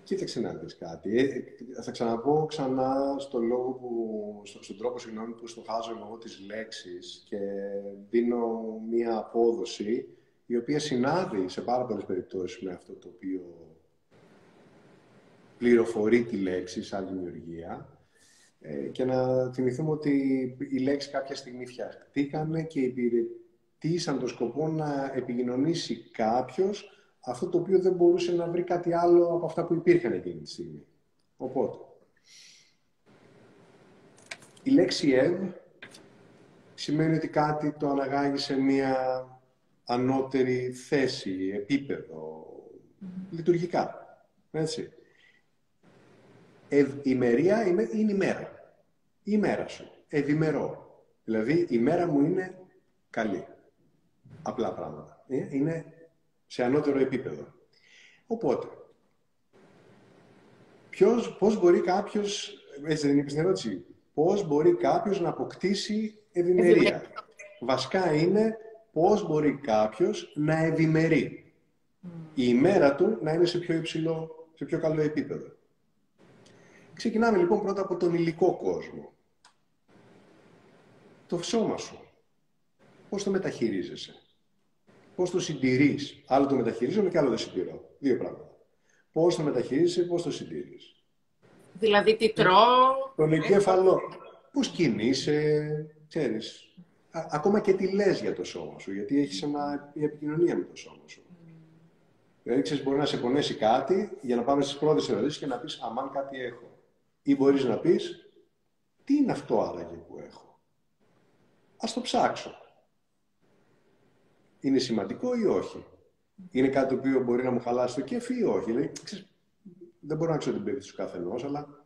Κοίταξε να δεις κάτι. Ε, θα ξαναπώ ξανά στο λόγο που, στο, στον τρόπο συγγνώμη, που στοχάζω εγώ τις λέξεις και δίνω μία απόδοση η οποία συνάδει σε πάρα πολλές περιπτώσεις με αυτό το οποίο πληροφορεί τη λέξη σαν δημιουργία ε, και να θυμηθούμε ότι οι λέξεις κάποια στιγμή φτιαχτήκαν και υπηρετήσαν το σκοπό να επικοινωνήσει κάποιος αυτό το οποίο δεν μπορούσε να βρει κάτι άλλο από αυτά που υπήρχαν εκείνη τη στιγμή. Οπότε, η λέξη «ευ» σημαίνει ότι κάτι το αναγάγει σε μία ανώτερη θέση, επίπεδο, λειτουργικά. Έτσι. Ευημερία είναι, είναι η μέρα. Η μέρα σου. Ευημερώ. Δηλαδή, η μέρα μου είναι καλή. Απλά πράγματα. Ε, είναι σε ανώτερο επίπεδο. Οπότε, ποιος, πώς μπορεί κάποιος, έτσι δεν είπες την ερώτηση, πώς μπορεί κάποιος να αποκτήσει ευημερία. Βασικά είναι πώς μπορεί κάποιος να ευημερεί. Η ημέρα του να είναι σε πιο υψηλό, σε πιο καλό επίπεδο. Ξεκινάμε λοιπόν πρώτα από τον υλικό κόσμο. Το σώμα σου. Πώς το μεταχειρίζεσαι; Πώς το συντηρείς; Άλλο το μεταχειρίζομαι και άλλο δεν συντηρώ. Δύο πράγματα. Πώς το μεταχειρίζεσαι, πώς το συντηρείς; Δηλαδή, τι τρώω; Τον εγκέφαλο. Πώς κινείσαι, ξέρεις. Ακόμα και τι λες για το σώμα σου, γιατί έχεις μια επικοινωνία με το σώμα σου. Mm. Δηλαδή, ξέρεις, μπορεί να σε πονέσει κάτι για να πάμε στις πρώτες ερωτήσεις και να πεις Αμάν κάτι έχω. Ή μπορείς να πεις Τι είναι αυτό άραγε που έχω; Α το ψάξω είναι σημαντικό ή όχι; Είναι κάτι το οποίο μπορεί να μου χαλάσει το κέφι ή όχι; Δηλαδή, ξέρεις, δεν μπορώ να ξέρω την περίπτωση του καθενός, αλλά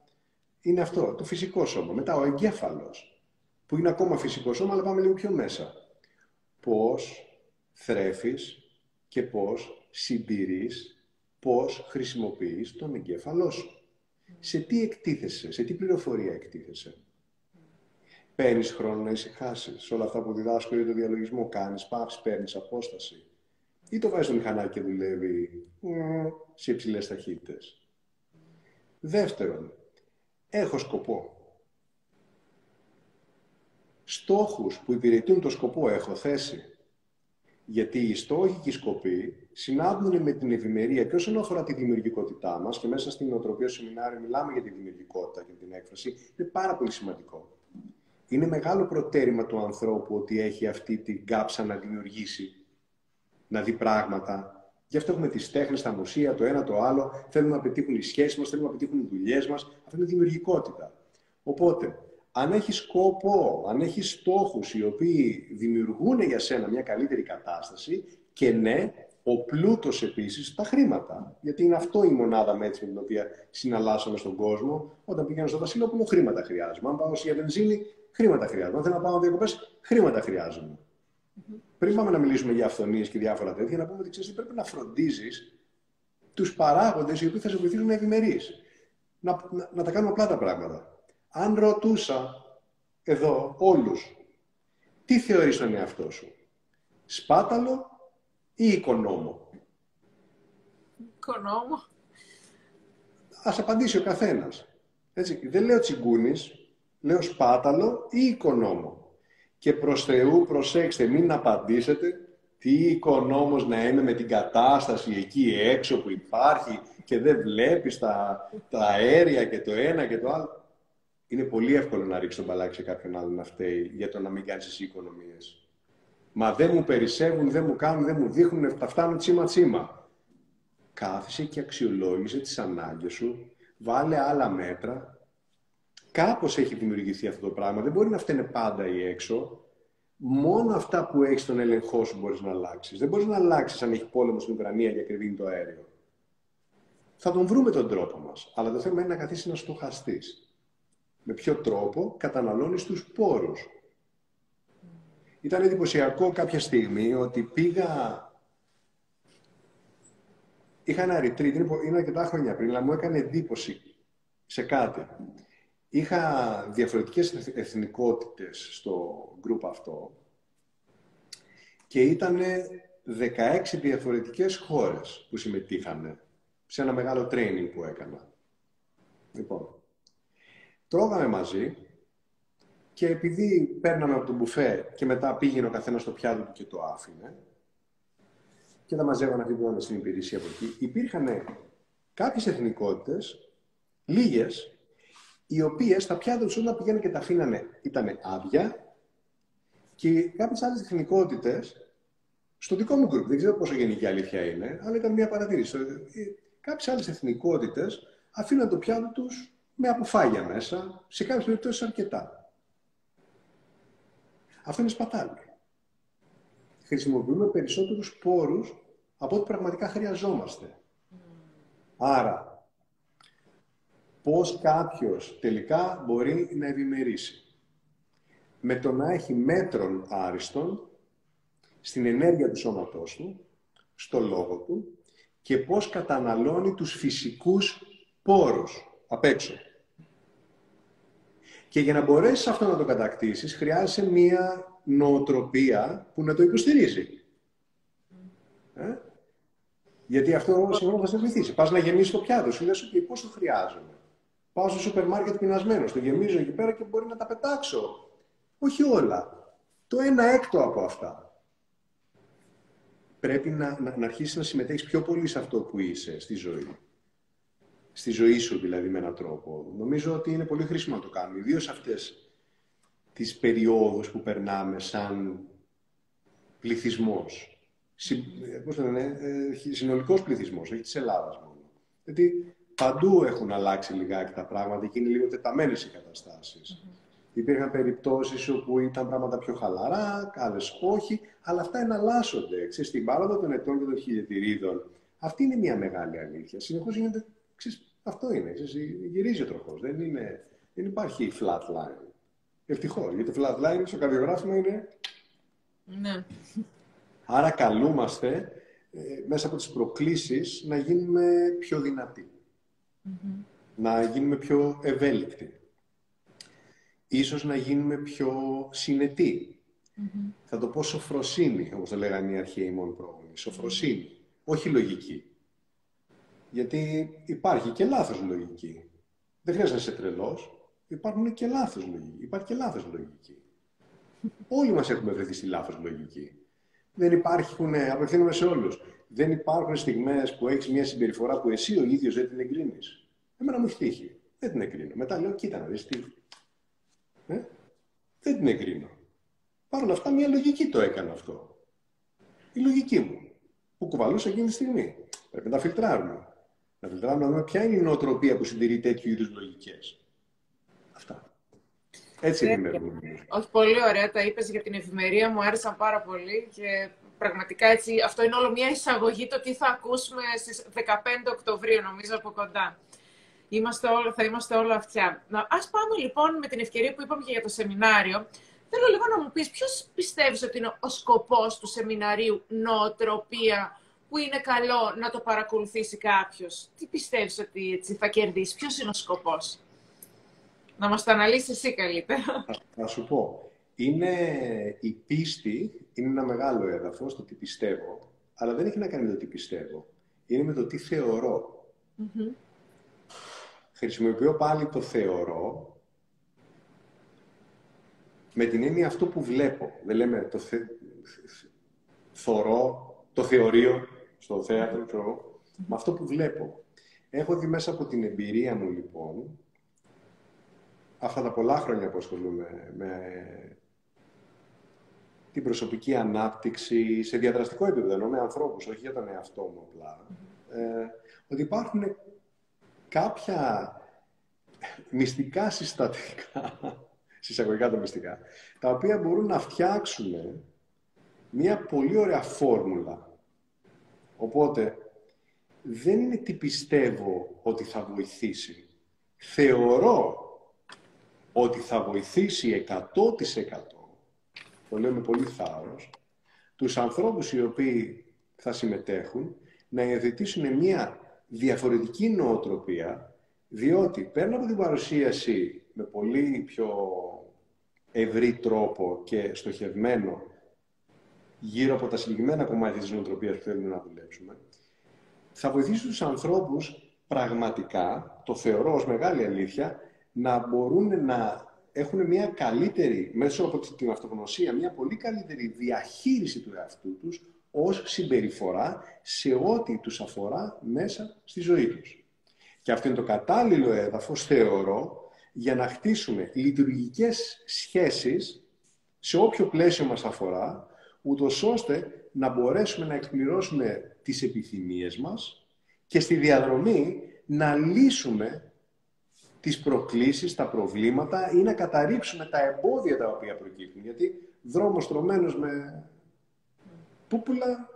είναι αυτό, το φυσικό σώμα. Μετά ο εγκέφαλος, που είναι ακόμα φυσικό σώμα, αλλά πάμε λίγο πιο μέσα. Πώς θρέφεις και πώς συντηρείς, πώς χρησιμοποιείς τον εγκέφαλό σου. Σε τι εκτίθεσαι, σε τι πληροφορία εκτίθεσαι; Παίρνεις χρόνο να ησυχάσεις. Σε όλα αυτά που διδάσκω για το διαλογισμό, κάνεις παύση, παίρνεις απόσταση. Ή το βάζεις στο μηχανάκι και δουλεύει σε υψηλές ταχύτητες. Δεύτερον, έχω σκοπό. Στόχους που υπηρετούν το σκοπό έχω θέσει. Γιατί οι στόχοι και οι σκοποί συνάδουν με την ευημερία και όσον αφορά τη δημιουργικότητά μας και μέσα στην νοοτροπία σεμινάριο μιλάμε για τη δημιουργικότητα και την έκφραση, είναι πάρα πολύ σημαντικό είναι μεγάλο προτέρημα του ανθρώπου ότι έχει αυτή την κάψα να δημιουργήσει, να δει πράγματα. Γι' αυτό έχουμε τις τέχνες, τα μουσεία, το ένα το άλλο. Θέλουμε να πετύχουν οι σχέσεις μας, θέλουμε να πετύχουν οι δουλειές μας. Αυτό είναι δημιουργικότητα. Οπότε, αν έχεις σκοπό, αν έχεις στόχους οι οποίοι δημιουργούν για σένα μια καλύτερη κατάσταση και ναι, ο πλούτος επίσης, τα χρήματα. Γιατί είναι αυτό η μονάδα μέτρηση με την οποία συναλλάσσαμε στον κόσμο. Όταν πήγαινα στο Βασιλόπουλο, χρήματα χρειάζομαι. Αν πάω για βενζίνη, χρήματα χρειάζομαι. Αν θέλω να πάω διακοπές, χρήματα χρειάζομαι. Mm-hmm. Πριν πάμε να μιλήσουμε για αυθονίες και διάφορα τέτοια, να πούμε ότι ξέρεις, πρέπει να φροντίζεις τους παράγοντες οι οποίοι θα σε βοηθήσουν να ευημερείς. Να, να, να, τα κάνουμε απλά τα πράγματα. Αν ρωτούσα εδώ όλους, τι θεωρείς τον εαυτό σου, σπάταλο ή οικονόμο; Οικονόμο. Ας απαντήσει ο καθένας. Έτσι, δεν λέω τσιγκούνης, Λέω σπάταλο ή οικονόμο. Και προς Θεού προσέξτε, μην απαντήσετε τι οικονόμος να είμαι με την κατάσταση εκεί έξω που υπάρχει και δεν βλέπεις τα, τα αέρια και το ένα και το άλλο. Είναι πολύ εύκολο να ρίξει τον μπαλάκι σε κάποιον άλλον να φταίει για το να μην κάνεις εσύ οικονομίες. Μα δεν μου περισσεύουν, δεν μου κάνουν, δεν μου δείχνουν, τα φτάνουν τσίμα-τσίμα. Κάθισε και αξιολόγησε τις ανάγκες σου, βάλε άλλα μέτρα Κάπως έχει δημιουργηθεί αυτό το πράγμα. Δεν μπορεί να φταίνε πάντα ή έξω. Μόνο αυτά που έχεις στον έλεγχό σου μπορείς να αλλάξεις. Δεν μπορείς να αλλάξεις αν έχει πόλεμο στην Ουκρανία και ακριβίνει το αέριο. Θα τον βρούμε τον τρόπο μας. Αλλά το θέμα είναι να καθίσει να στοχαστείς. Με ποιο τρόπο καταναλώνεις τους πόρους. Ήταν εντυπωσιακό κάποια στιγμή ότι πήγα. Είχα ένα retreat, είναι αρκετά χρόνια πριν, αλλά μου έκανε εντύπωση σε κάτι είχα διαφορετικές εθνικότητες στο γκρουπ αυτό και ήταν 16 διαφορετικές χώρες που συμμετείχαν σε ένα μεγάλο training που έκανα. Λοιπόν, τρώγαμε μαζί και επειδή παίρναμε από το μπουφέ και μετά πήγαινε ο καθένας στο πιάτο του και το άφηνε και τα μαζεύανε αυτή που στην υπηρεσία από εκεί, υπήρχαν κάποιες εθνικότητες, λίγες, οι οποίες τα πιάτα τους όταν πηγαίνουν και τα αφήνανε ήταν άδεια και κάποιες άλλες εθνικότητες, στο δικό μου γκρουπ, δεν ξέρω πόσο γενική αλήθεια είναι, αλλά ήταν μια παρατήρηση. Ε, κάποιες άλλες εθνικότητες αφήναν το πιάτο τους με αποφάγια μέσα, σε κάποιες περιπτώσεις αρκετά. Αυτό είναι σπατάλη. Χρησιμοποιούμε περισσότερους πόρους από ό,τι πραγματικά χρειαζόμαστε. Άρα, πώς κάποιος τελικά μπορεί να ευημερήσει. Με το να έχει μέτρων άριστον στην ενέργεια του σώματός του, στο λόγο του και πώς καταναλώνει τους φυσικούς πόρους απ' έξω. Και για να μπορέσεις αυτό να το κατακτήσεις, χρειάζεσαι μία νοοτροπία που να το υποστηρίζει. Ε; Γιατί αυτό σίγουρα θα σε βοηθήσει. Πας να γεμίσεις το πιάτο σου, λες: OK, πόσο χρειάζομαι. Πάω στο σούπερ μάρκετ πεινασμένος, το γεμίζω εκεί πέρα και μπορεί να τα πετάξω. Όχι όλα. Το ένα έκτο από αυτά. Πρέπει να, να, να αρχίσεις να συμμετέχεις πιο πολύ σε αυτό που είσαι στη ζωή. Στη ζωή σου δηλαδή με έναν τρόπο. Νομίζω ότι είναι πολύ χρήσιμο να το κάνουμε. Ιδίως αυτές τις περιόδους που περνάμε σαν πληθυσμός πώς λένε, ε, συνολικός πληθυσμός, όχι της Ελλάδας μόνο. Γιατί παντού έχουν αλλάξει λιγάκι τα πράγματα και είναι λίγο τεταμένες οι καταστάσεις. Mm-hmm. Υπήρχαν περιπτώσεις όπου ήταν πράγματα πιο χαλαρά, άλλες όχι, αλλά αυτά εναλλάσσονται. Ξέρεις, στην πάροδο των ετών και των χιλιετηρίδων, αυτή είναι μια μεγάλη αλήθεια. Συνεχώς γίνεται, ξέρεις, αυτό είναι, ξέρεις, γυρίζει ο τροχός, δεν, είναι, δεν υπάρχει flat line. Ευτυχώς, γιατί το flat line στο καρδιογράφημα είναι... Ναι. Άρα καλούμαστε ε, μέσα από τις προκλήσεις να γίνουμε πιο δυνατοι. Να γίνουμε πιο ευέλικτοι. Ίσως να γίνουμε πιο συνετοι Θα το πω σοφροσύνη, όπως το λέγανε οι αρχαίοι μόνο πρόγονοι. Σοφροσύνη, όχι λογική. Γιατί υπάρχει και λάθος λογική. Δεν χρειάζεται να είσαι τρελός. Υπάρχουν και λάθος λογική. Υπάρχει και λάθος λογική. Όλοι μας έχουμε βρεθεί στη λάθος λογική δεν υπάρχουν, απευθύνομαι σε όλους. Δεν υπάρχουν στιγμές που έχεις μια συμπεριφορά που εσύ ο ίδιος δεν την εγκρίνεις. Εμένα μου έχει τύχει. Δεν την εγκρίνω. Μετά λέω, κοίτα να δεις τι. Ε; Δεν την εγκρίνω. Παρ' όλα αυτά, μια λογική το έκανα αυτό. Η λογική μου. Που κουβαλούσα εκείνη τη στιγμή. Πρέπει να τα φιλτράρουμε. Να φιλτράρουμε να δούμε ποια είναι η νοοτροπία που συντηρεί τέτοιου είδους λογικές. Αυτά. Έτσι είναι η Όχι, πολύ ωραία τα είπες για την ευημερία, μου άρεσαν πάρα πολύ και πραγματικά έτσι, αυτό είναι όλο μια εισαγωγή το τι θα ακούσουμε στις 15 Οκτωβρίου, νομίζω, από κοντά. Είμαστε όλο, θα είμαστε όλα αυτιά. Να, ας πάμε λοιπόν με την ευκαιρία που είπαμε και για το σεμινάριο. Θέλω λίγο να μου πεις ποιος πιστεύεις ότι είναι ο σκοπός του σεμιναρίου νοοτροπία που είναι καλό να το παρακολουθήσει κάποιος; Τι πιστεύεις ότι έτσι θα κερδίσεις, ποιος είναι ο σκοπός; Να μας το αναλύσεις εσύ καλύτερα. Θα σου πω. Είναι η πίστη, είναι ένα μεγάλο έδαφος, το τι πιστεύω, αλλά δεν έχει να κάνει με το τι πιστεύω. Είναι με το τι θεωρώ. Χρησιμοποιώ πάλι το θεωρώ με την έννοια αυτό που βλέπω. Δεν λέμε το θε... θωρώ, το θεωρείο στο θέατρο, Με αυτό που βλέπω. Έχω δει μέσα από την εμπειρία μου, λοιπόν, αυτά τα πολλά χρόνια που ασχολούμαι με την προσωπική ανάπτυξη σε διαδραστικό επίπεδο, ενώ με ανθρώπους, όχι για τον εαυτό μου απλά, ε, ότι υπάρχουν κάποια μυστικά συστατικά, συσσαγωγικά τα μυστικά, τα οποία μπορούν να φτιάξουν μια πολύ ωραία φόρμουλα. Οπότε, δεν είναι τι πιστεύω ότι θα βοηθήσει. Θεωρώ ότι θα βοηθήσει 100% το λέω με πολύ θάρρος, τους ανθρώπους οι οποίοι θα συμμετέχουν να υιοθετήσουν μια διαφορετική νοοτροπία, διότι πέρα από την παρουσίαση με πολύ πιο ευρύ τρόπο και στοχευμένο γύρω από τα συγκεκριμένα κομμάτια της νοοτροπίας που θέλουμε να δουλέψουμε, θα βοηθήσει τους ανθρώπους πραγματικά, το θεωρώ ως μεγάλη αλήθεια, να μπορούν να έχουν μια καλύτερη, μέσω από την αυτογνωσία, μια πολύ καλύτερη διαχείριση του εαυτού τους ως συμπεριφορά σε ό,τι τους αφορά μέσα στη ζωή τους. Και αυτό είναι το κατάλληλο έδαφος, θεωρώ, για να χτίσουμε λειτουργικές σχέσεις σε όποιο πλαίσιο μας αφορά, ούτως ώστε να μπορέσουμε να εκπληρώσουμε τις επιθυμίες μας και στη διαδρομή να λύσουμε τις προκλήσεις, τα προβλήματα ή να καταρρύψουμε τα εμπόδια τα οποία προκύπτουν. Γιατί δρόμος τρωμένος με πούπουλα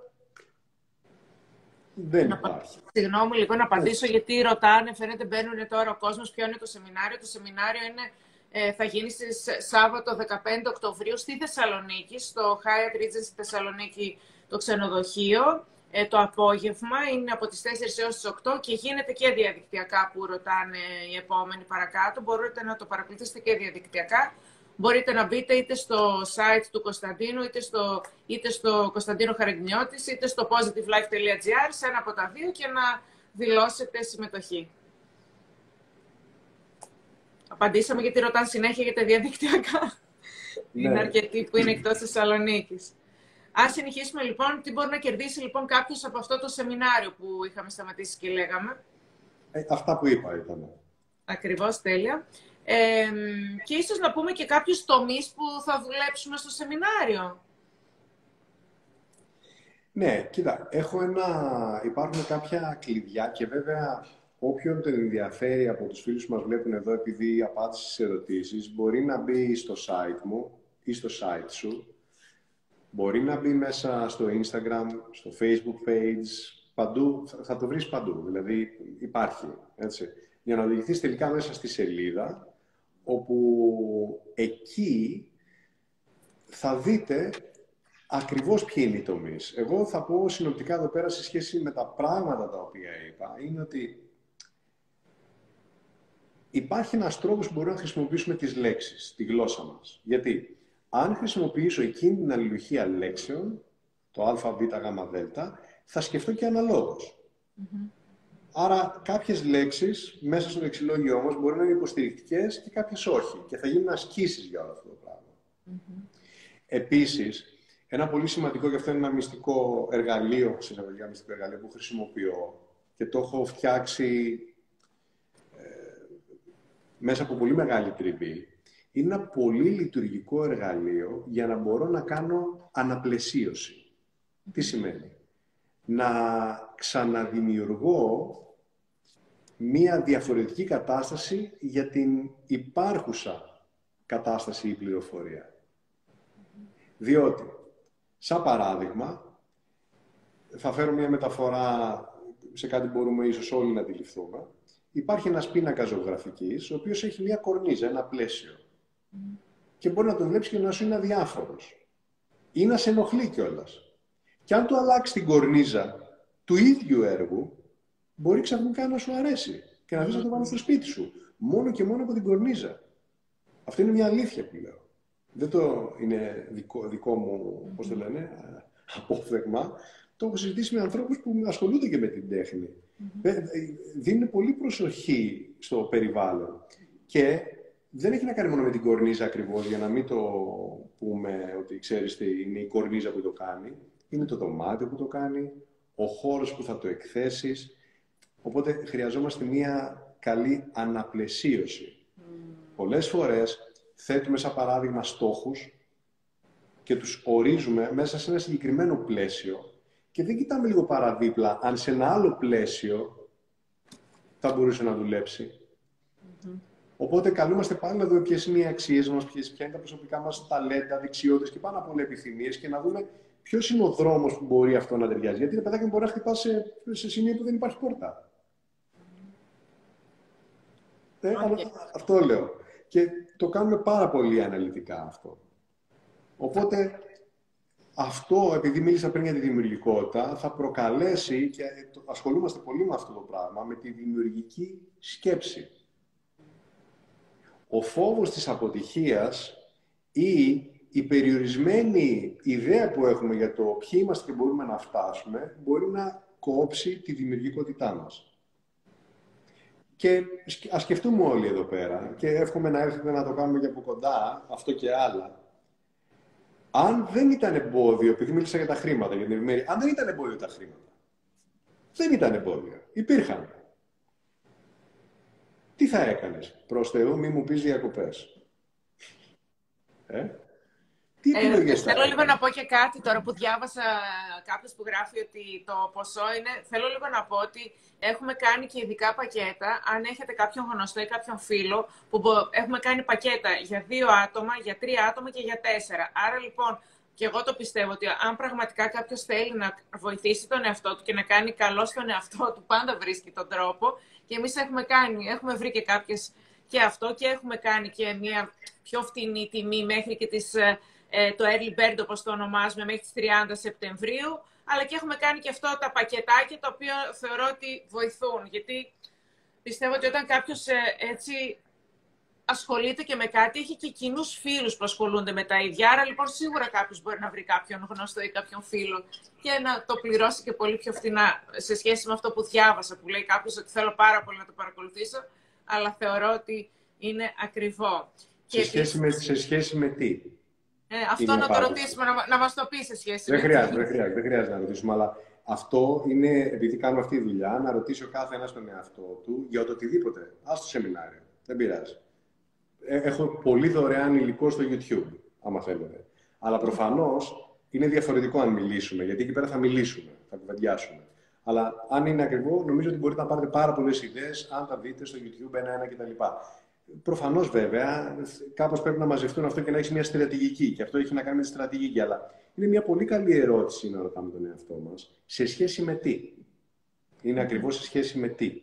δεν υπάρχει. Συγγνώμη λίγο να απαντήσω γιατί ρωτάνε, φαίνεται μπαίνουν τώρα ο κόσμος, ποιο είναι το σεμινάριο. Το σεμινάριο είναι, ε, θα γίνει στις Σάββατο 15 Οκτωβρίου στη Θεσσαλονίκη, στο Hyatt Regency Θεσσαλονίκη το ξενοδοχείο. Ε, το απόγευμα είναι από τις 4 έως τις 8 και γίνεται και διαδικτυακά που ρωτάνε οι επόμενοι παρακάτω. Μπορείτε να το παρακολουθήσετε και διαδικτυακά. Μπορείτε να μπείτε είτε στο site του Κωνσταντίνου, είτε στο, είτε στο Κωνσταντίνο Χαραγνιώτης, είτε στο positivelife.gr, σε ένα από τα δύο και να δηλώσετε συμμετοχή. Απαντήσαμε γιατί ρωτάνε συνέχεια για τα διαδικτυακά. Ναι. Είναι αρκετοί που είναι εκτός Θεσσαλονίκης. Ας συνεχίσουμε λοιπόν. Τι μπορεί να κερδίσει λοιπόν κάποιος από αυτό το σεμινάριο που είχαμε σταματήσει και λέγαμε; Ε, αυτά που είπα ήταν. Ακριβώς, τέλεια. Ε, και ίσως να πούμε και κάποιους τομείς που θα δουλέψουμε στο σεμινάριο. Ναι, κοίτα, έχω ένα... υπάρχουν κάποια κλειδιά και βέβαια όποιον τον ενδιαφέρει από τους φίλους που μας βλέπουν εδώ επειδή απάντησε στις ερωτήσεις μπορεί να μπει στο site μου ή στο site σου Μπορεί να μπει μέσα στο Instagram, στο Facebook page, παντού, θα το βρεις παντού, δηλαδή υπάρχει, έτσι. Για να οδηγηθείς τελικά μέσα στη σελίδα, όπου εκεί θα δείτε ακριβώς ποιοι είναι οι τομείς. Εγώ θα πω συνοπτικά εδώ πέρα σε σχέση με τα πράγματα τα οποία είπα, είναι ότι υπάρχει ένας τρόπος που μπορούμε να χρησιμοποιήσουμε τις λέξεις, τη γλώσσα μας. Γιατί; Αν χρησιμοποιήσω εκείνη την αλληλουχία λέξεων, το α, β, γ, δ, θα σκεφτώ και αναλογως Άρα κάποιες λέξεις μέσα στο λεξιλόγιο μας μπορεί να είναι υποστηρικτικές και κάποιες όχι. Και θα γίνουν ασκήσεις για όλο αυτό το πράγμα. Mm-hmm. Επίσης, ένα πολύ σημαντικό και αυτό είναι ένα μυστικό εργαλείο, συνεργασία μυστικό εργαλείο που χρησιμοποιώ και το έχω φτιάξει ε, μέσα από πολύ μεγάλη τριβή, είναι ένα πολύ λειτουργικό εργαλείο για να μπορώ να κάνω αναπλαισίωση. Τι σημαίνει; Να ξαναδημιουργώ μία διαφορετική κατάσταση για την υπάρχουσα κατάσταση ή πληροφορία. Διότι, σαν παράδειγμα, θα φέρω μία μεταφορά σε κάτι που μπορούμε ίσως όλοι να αντιληφθούμε. Υπάρχει ένας πίνακας ζωγραφικής, ο οποίος έχει μία κορνίζα, ένα πλαίσιο και μπορεί να τον βλέπεις και να σου είναι αδιάφορος. Ή να σε ενοχλεί κιόλας. Και αν του αλλάξεις την κορνίζα του ίδιου έργου, μπορεί ξαφνικά να σου αρέσει και να βρει να το βάλεις στο σπίτι σου. Μόνο και μόνο από την κορνίζα. Αυτό είναι μια αλήθεια που λέω. Δεν το είναι δικό, δικό μου, πώς το λένε, απόφθεγμα. Το έχω συζητήσει με ανθρώπους που ασχολούνται και με την τέχνη. Δίνουν πολύ προσοχή στο περιβάλλον. Και δεν έχει να κάνει μόνο με την κορνίζα ακριβώς, για να μην το πούμε ότι ξέρεις τι είναι η κορνίζα που το κάνει. Είναι το δωμάτιο που το κάνει, ο χώρος που θα το εκθέσεις. Οπότε χρειαζόμαστε μία καλή αναπλαισίωση. Mm. Πολλές φορές θέτουμε σαν παράδειγμα στόχους και τους ορίζουμε μέσα σε ένα συγκεκριμένο πλαίσιο και δεν κοιτάμε λίγο παραδίπλα αν σε ένα άλλο πλαίσιο θα μπορούσε να δουλέψει. Οπότε καλούμαστε πάλι να δούμε ποιες είναι οι αξίες μας, ποια είναι τα προσωπικά μας ταλέντα, δεξιότητες και πάνω από όλα επιθυμίες και να δούμε ποιος είναι ο δρόμος που μπορεί αυτό να ταιριάζει. Γιατί το παιδάκι μπορεί να χτυπάς σε, σε σημείο που δεν υπάρχει πόρτα. Ε, αυτό λέω. Και το κάνουμε πάρα πολύ αναλυτικά αυτό. Οπότε αυτό, επειδή μίλησα πριν για τη δημιουργικότητα, θα προκαλέσει, και ασχολούμαστε πολύ με αυτό το πράγμα, με τη δημιουργική σκέψη. Ο φόβος της αποτυχίας ή η περιορισμένη ιδέα που έχουμε για το ποιοι είμαστε και μπορούμε να φτάσουμε μπορεί να κόψει τη δημιουργικότητά μας. Και ας σκεφτούμε όλοι εδώ πέρα και εύχομαι να έρθετε να το κάνουμε και από κοντά, αυτό και άλλα. Αν δεν ήταν εμπόδιο, επειδή μίλησα για τα χρήματα, για την ευημερία, αν δεν ήταν εμπόδιο τα χρήματα, δεν ήταν εμπόδιο. Υπήρχαν. Τι θα έκανες, προς Θεού μη μου πεις διακοπές. Ε; Τι ε, θέλω λίγο να πω και κάτι τώρα που διάβασα κάποιος που γράφει ότι το ποσό είναι... Θέλω λίγο να πω ότι έχουμε κάνει και ειδικά πακέτα. Αν έχετε κάποιον γνωστό ή κάποιον φίλο που έχουμε κάνει πακέτα για δύο άτομα, για τρία άτομα και για τέσσερα. Άρα λοιπόν, και εγώ το πιστεύω ότι αν πραγματικά κάποιος θέλει να βοηθήσει τον εαυτό του και να κάνει καλό στον εαυτό του, πάντα βρίσκει τον τρόπο. Και εμείς έχουμε κάνει, έχουμε βρει και κάποιες και αυτό και έχουμε κάνει και μια πιο φτηνή τιμή μέχρι και τις ε, ε, το early bird όπως το ονομάζουμε μέχρι τις 30 Σεπτεμβρίου, αλλά και έχουμε κάνει και αυτό τα πακετάκια τα οποία θεωρώ ότι βοηθούν, γιατί πιστεύω ότι όταν κάποιος ε, έτσι ασχολείται και με κάτι, έχει και κοινούς φίλους που ασχολούνται με τα ίδια. Άρα λοιπόν σίγουρα κάποιος μπορεί να βρει κάποιον γνωστό ή κάποιον φίλο και να το πληρώσει και πολύ πιο φθηνά σε σχέση με αυτό που διάβασα, που λέει κάποιος ότι θέλω πάρα πολύ να το παρακολουθήσω, αλλά θεωρώ ότι είναι ακριβό. Σε, σχέση, με, σε σχέση με τι; Ε, αυτό να το ρωτήσουμε, να, να μας το πει σε σχέση δεν με χρειάζεται, δεν χρειάζεται, δεν χρειάζεται να ρωτήσουμε, αλλά αυτό είναι, επειδή κάνουμε αυτή τη δουλειά, να ρωτήσει ο κάθε ένας τον εαυτό του για το οτιδήποτε. Α το σεμινάριο, δεν πειράζει. Ε, έχω πολύ δωρεάν υλικό στο YouTube, άμα θέλετε. Αλλά προφανώς είναι διαφορετικό αν μιλήσουμε, γιατί εκεί πέρα θα μιλήσουμε, θα κουβεντιάσουμε. Αλλά αν είναι ακριβό, νομίζω ότι μπορείτε να πάρετε πάρα πολλές ιδέες αν τα δείτε στο YouTube ένα-ένα κτλ. Προφανώς βέβαια, κάπως πρέπει να μαζευτούν αυτό και να έχεις μια στρατηγική. Και αυτό έχει να κάνει με τη στρατηγική. Αλλά είναι μια πολύ καλή ερώτηση να ρωτάμε τον εαυτό μας. Σε σχέση με τι; Είναι ακριβώς σε σχέση με τι;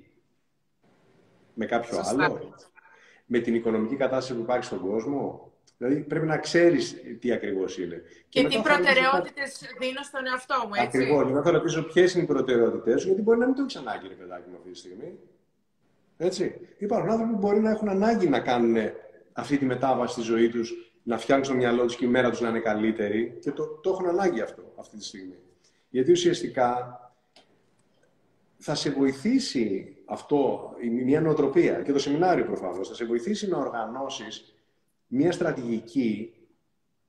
Με κάποιο άλλο; Με την οικονομική κατάσταση που υπάρχει στον κόσμο. Δηλαδή πρέπει να ξέρεις τι ακριβώς είναι. Και, και τι προτεραιότητες δίνω στον εαυτό μου, έτσι. Ακριβώς. Να θα ρωτήσω ποιες είναι οι προτεραιότητές σου, γιατί μπορεί να μην το έχεις ανάγκη, ρε παιδάκι μου, αυτή τη στιγμή. Έτσι. Υπάρχουν άνθρωποι που μπορεί να έχουν ανάγκη να κάνουν αυτή τη μετάβαση στη ζωή τους, να φτιάξουν το μυαλό τους και η μέρα τους να είναι καλύτερη και το, το έχουν ανάγκη αυτό αυτή τη στιγμή. Γιατί ουσιαστικά θα σε βοηθήσει αυτό, μια νοοτροπία και το σεμινάριο προφανώς, θα σε βοηθήσει να οργανώσεις μια στρατηγική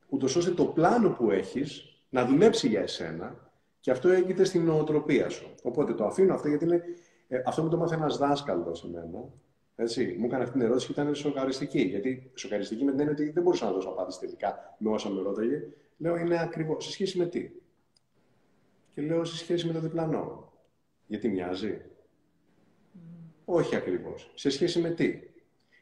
ούτως ώστε το πλάνο που έχεις να δουλέψει για εσένα και αυτό έγινε στην νοοτροπία σου. Οπότε το αφήνω αυτό γιατί είναι ε, αυτό μου το μάθε ένας δάσκαλος σε μένα. Έτσι, μου έκανε αυτή την ερώτηση και ήταν σοκαριστική. Γιατί σοκαριστική με την έννοια ότι δεν μπορούσα να δώσω απάντηση τελικά με όσα με ρώταγε. Λέω είναι ακριβώς. Σε σχέση με τι; Και λέω σε σχέση με το διπλανό. Γιατί μοιάζει; Mm. Όχι ακριβώς. Σε σχέση με τι;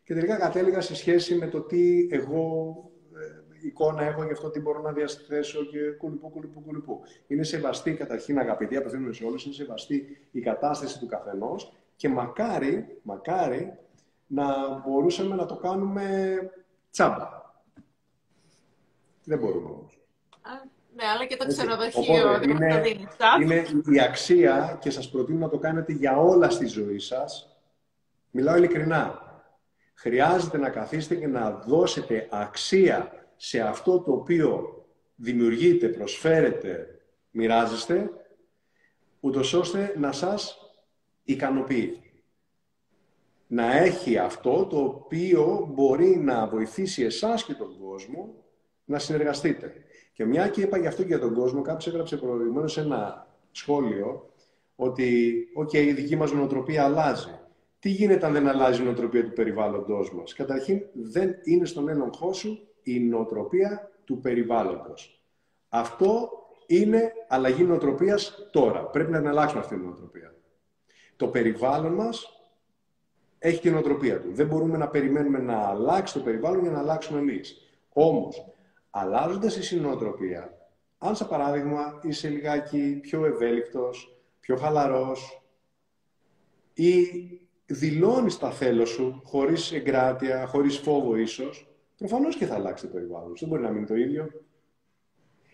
Και τελικά κατέληγα σε σχέση με το τι εγώ ε, εικόνα έχω γι' αυτό τι μπορώ να διαθέσω και κουλουπού, κουλουπού, κουλουπού. Είναι σεβαστή, καταρχήν αγαπητή, απευθύνουμε σε όλους, είναι σεβαστή η κατάσταση του καθενός και μακάρι, μακάρι να μπορούσαμε να το κάνουμε τσάμπα. Δεν μπορούμε όμως. Ναι, αλλά και το ξενοδοχείο δεν είναι, το δίνεις. Είναι η αξία και σας προτείνω να το κάνετε για όλα στη ζωή σας. Μιλάω ειλικρινά. Χρειάζεται να καθίσετε και να δώσετε αξία σε αυτό το οποίο δημιουργείτε, προσφέρετε, μοιράζεστε, ούτως ώστε να σας ικανοποιεί. Να έχει αυτό το οποίο μπορεί να βοηθήσει εσάς και τον κόσμο να συνεργαστείτε. Και μια και είπα γι' αυτό και για τον κόσμο, κάποιος έγραψε προηγουμένως ένα σχόλιο ότι okay, η δική μας νοοτροπία αλλάζει. Τι γίνεται αν δεν αλλάζει η νοοτροπία του περιβάλλοντός μας; Καταρχήν δεν είναι στον έλεγχό σου η νοοτροπία του περιβάλλοντος. Αυτό είναι αλλαγή νοοτροπίας τώρα. Πρέπει να αλλάξουμε αυτή την νοοτροπία. Το περιβάλλον μας έχει την νοοτροπία του. Δεν μπορούμε να περιμένουμε να αλλάξει το περιβάλλον για να αλλάξουμε εμείς. Όμως, αλλάζοντας η νοοτροπία, αν σαν παράδειγμα είσαι λιγάκι πιο ευέλικτος, πιο χαλαρός ή δηλώνεις τα θέλω σου χωρίς εγκράτεια, χωρίς φόβο ίσως, Προφανώς και θα αλλάξει το περιβάλλον. Δεν μπορεί να μείνει το ίδιο.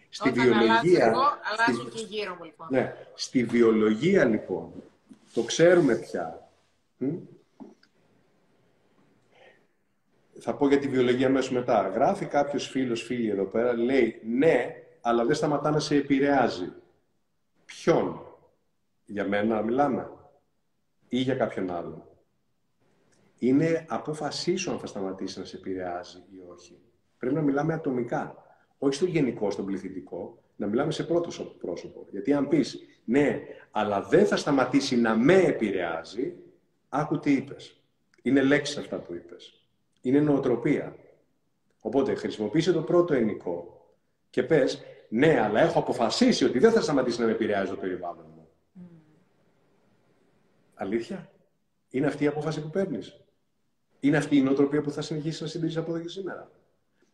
Στη Όταν βιολογία. Εγώ, αλλάζω και γύρω μου λοιπόν. Ναι. Στη βιολογία λοιπόν, το ξέρουμε πια. θα πω για τη βιολογία μέσω μετά. Γράφει κάποιος φίλος, φίλη εδώ πέρα, λέει ναι, αλλά δεν σταματά να σε επηρεάζει. Ποιον, για μένα μιλάμε, ή για κάποιον άλλον. Είναι απόφασή σου αν θα σταματήσει να σε επηρεάζει ή όχι. Πρέπει να μιλάμε ατομικά. Όχι στο γενικό, στον πληθυντικό, να μιλάμε σε πρώτο πρόσωπο. Γιατί αν πεις ναι, αλλά δεν θα σταματήσει να με επηρεάζει, άκου τι είπες. Είναι λέξεις αυτά που είπες. Είναι νοοτροπία. Οπότε χρησιμοποίησε το πρώτο ενικό και πες, ναι, αλλά έχω αποφασίσει ότι δεν θα σταματήσει να με επηρεάζει το περιβάλλον μου. Mm. Αλήθεια; Είναι αυτή η απόφαση που παίρνεις; Είναι αυτή η νοοτροπία που θα συνεχίσεις να συντηρήσει από εδώ και σήμερα;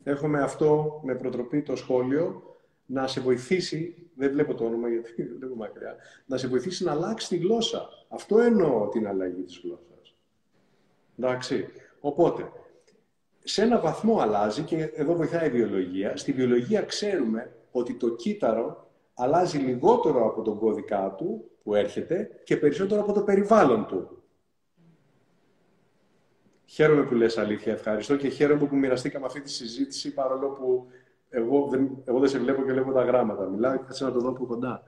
Έχουμε αυτό με προτροπή το σχόλιο να σε βοηθήσει, δεν βλέπω το όνομα γιατί δεν βλέπω μακριά, να σε βοηθήσει να αλλάξει τη γλώσσα. Αυτό εννοώ την αλλαγή της γλώσσας. Εντάξει. Οπότε, σε ένα βαθμό αλλάζει και εδώ βοηθάει η βιολογία. Στη βιολογία ξέρουμε ότι το κύτταρο αλλάζει λιγότερο από τον κώδικά του που έρχεται και περισσότερο από το περιβάλλον του. Χαίρομαι που λες αλήθεια, ευχαριστώ και χαίρομαι που μοιραστήκαμε αυτή τη συζήτηση παρόλο που εγώ δεν, εγώ δεν σε βλέπω και βλέπω τα γράμματα. Μιλάω και θα να το δω από κοντά.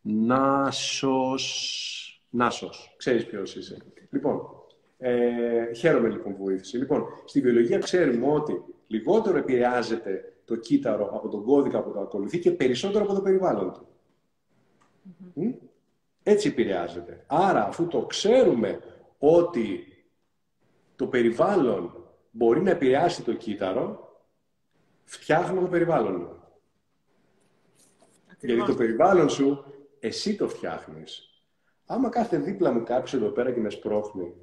Νάσος... Νάσος. Ξέρεις ποιος είσαι. Λοιπόν, ε, χαίρομαι λοιπόν που βοήθησε. Λοιπόν, στη βιολογία ξέρουμε ότι λιγότερο επηρεάζεται το κύτταρο από τον κώδικα που το ακολουθεί και περισσότερο από το περιβάλλον του. Έτσι επηρεάζεται. Άρα, αφού το ξέρουμε ότι το περιβάλλον μπορεί να επηρεάσει το κύτταρο, φτιάχνουμε το περιβάλλον μου. Γιατί το περιβάλλον σου, εσύ το φτιάχνεις. Άμα κάθεται δίπλα μου κάποιος εδώ πέρα και με σπρώχνει,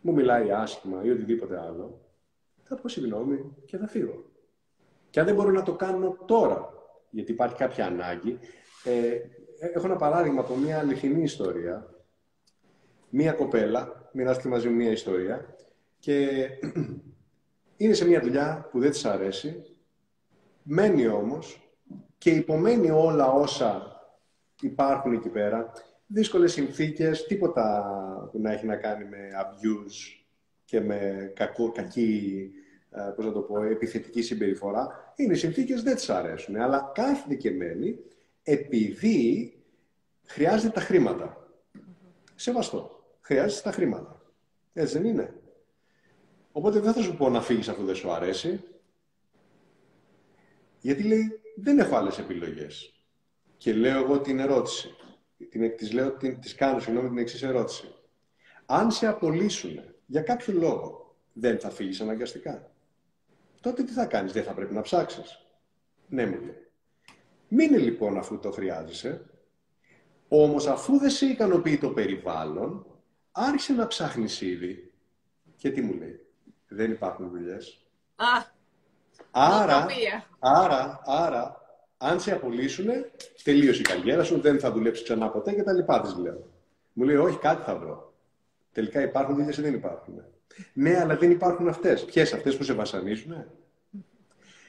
μου μιλάει άσχημα ή οτιδήποτε άλλο, θα πω συγγνώμη και θα φύγω. Και αν δεν μπορώ να το κάνω τώρα, γιατί υπάρχει κάποια ανάγκη, ε, έχω ένα παράδειγμα από μια αληθινή ιστορία. Μία κοπέλα μοιράστηκε μαζί μου μια ιστορία και είναι σε μια δουλειά που δεν της αρέσει, μένει όμως και υπομένει όλα όσα υπάρχουν εκεί πέρα, δύσκολες συνθήκες, τίποτα που να έχει να κάνει με abuse και με κακό, κακή, ε, πώς να το πω, επιθετική συμπεριφορά. Είναι οι συνθήκες δεν της αρέσουν, αλλά κάθεται και μένει επειδή χρειάζεται τα χρήματα. Σεβαστό. Χρειάζεται τα χρήματα. Έτσι δεν είναι. Οπότε δεν θα σου πω να φύγεις αφού δεν σου αρέσει. Γιατί λέει, δεν έχω άλλες επιλογές. Και λέω εγώ την ερώτηση. Την, της, λέω, την, της κάνω, συγγνώμη, την εξής ερώτηση. Αν σε απολύσουν για κάποιο λόγο, δεν θα φύγεις αναγκαστικά. Τότε τι θα κάνεις, δεν θα πρέπει να ψάξεις. Ναι, μου λέει. Μείνε λοιπόν αφού το χρειάζεσαι. Όμως αφού δεν σε ικανοποιεί το περιβάλλον, άρχισε να ψάχνεις ήδη. Και τι μου λέει δεν υπάρχουν δουλειές. Α, άρα, άρα, άρα, αν σε απολύσουν, τελείωσε η καριέρα σου, δεν θα δουλέψεις ξανά ποτέ και τα λοιπά της λέω. Μου λέει, όχι, κάτι θα βρω. Τελικά υπάρχουν δουλειές ή δεν υπάρχουν. Ναι, αλλά δεν υπάρχουν αυτές. Ποιες αυτές που σε βασανίζουν.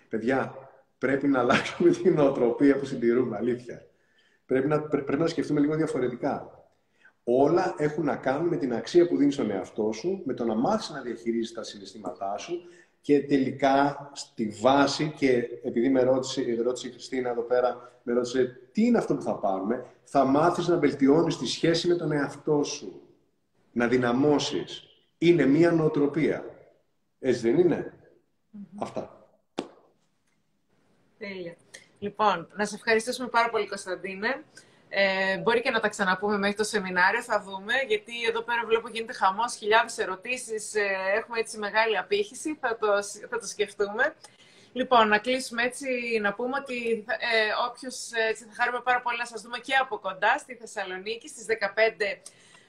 Παιδιά, πρέπει να αλλάξουμε την νοοτροπία που συντηρούμε, αλήθεια. Πρέπει να, πρέπει να σκεφτούμε λίγο διαφορετικά. Όλα έχουν να κάνουν με την αξία που δίνεις στον εαυτό σου, με το να μάθεις να διαχειρίζεις τα συναισθήματά σου και τελικά στη βάση, και επειδή με ρώτησε, ρώτησε η Χριστίνα εδώ πέρα, με ρώτησε τι είναι αυτό που θα πάρουμε, θα μάθεις να βελτιώνεις τη σχέση με τον εαυτό σου. Να δυναμώσεις. Είναι μία νοοτροπία. Έτσι δεν ειναι Αυτά. Τέλεια. Λοιπόν, να σε ευχαριστήσουμε πάρα πολύ Κωνσταντίνε. Ε, μπορεί και να τα ξαναπούμε μέχρι το σεμινάριο, θα δούμε, γιατί εδώ πέρα βλέπω γίνεται χαμός, χιλιάδες ερωτήσεις, ε, έχουμε έτσι μεγάλη απήχηση, θα το, θα το σκεφτούμε. Λοιπόν, να κλείσουμε έτσι, να πούμε ότι ε, όποιος, έτσι, θα χαρούμε πάρα πολύ να σας δούμε και από κοντά στη Θεσσαλονίκη στις 15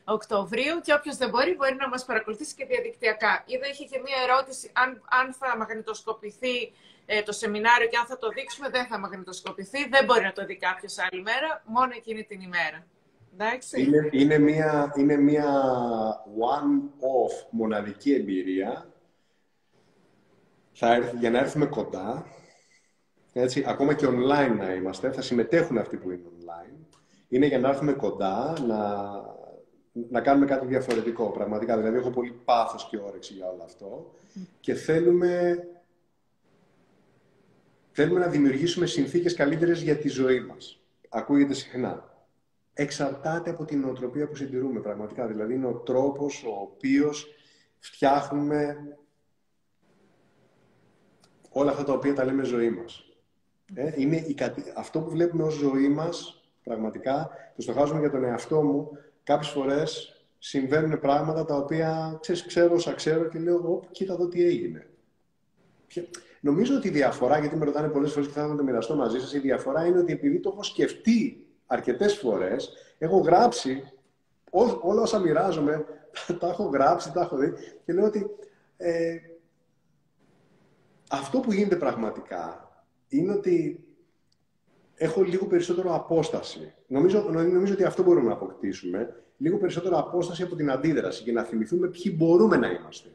Οκτωβρίου και όποιος δεν μπορεί, μπορεί να μας παρακολουθήσει και διαδικτυακά. Είδα, είχε και μία ερώτηση αν, αν θα μαγνητοσκοπηθεί ε, το σεμινάριο και αν θα το δείξουμε δεν θα μαγνητοσκοπηθεί. Δεν μπορεί να το δει κάποιος άλλη μέρα, μόνο εκείνη την ημέρα. Εντάξει. Είναι, είναι, μια, είναι μια one-off μοναδική εμπειρία θα έρθει, για να έρθουμε κοντά. Έτσι, ακόμα και online να είμαστε, θα συμμετέχουν αυτοί που είναι online. Είναι για να έρθουμε κοντά, να, να κάνουμε κάτι διαφορετικό, πραγματικά. Δηλαδή, έχω πολύ πάθος και όρεξη για όλο αυτό και θέλουμε, θέλουμε να δημιουργήσουμε συνθήκες καλύτερες για τη ζωή μας. Ακούγεται συχνά. Εξαρτάται από την νοοτροπία που συντηρούμε, πραγματικά. Δηλαδή, είναι ο τρόπος ο οποίος φτιάχνουμε όλα αυτά τα οποία τα λέμε ζωή μας. Ε, είναι η, αυτό που βλέπουμε ως ζωή μας, πραγματικά, το στοχάζουμε για τον εαυτό μου, κάποιες φορές συμβαίνουν πράγματα τα οποία ξέρεις, ξέρω όσα ξέρω και λέω, κοίτα εδώ τι έγινε. Νομίζω ότι η διαφορά, γιατί με ρωτάνε πολλές φορές και θα το μοιραστώ μαζί σας, η διαφορά είναι ότι επειδή το έχω σκεφτεί αρκετές φορές, έχω γράψει όλα όσα μοιράζομαι, τα έχω γράψει, τα έχω δει και λέω ότι ε, αυτό που γίνεται πραγματικά είναι ότι έχω λίγο περισσότερο απόσταση. Νομίζω, νομίζω ότι αυτό μπορούμε να αποκτήσουμε. Λίγο περισσότερο απόσταση από την αντίδραση και να θυμηθούμε ποιοι μπορούμε να είμαστε.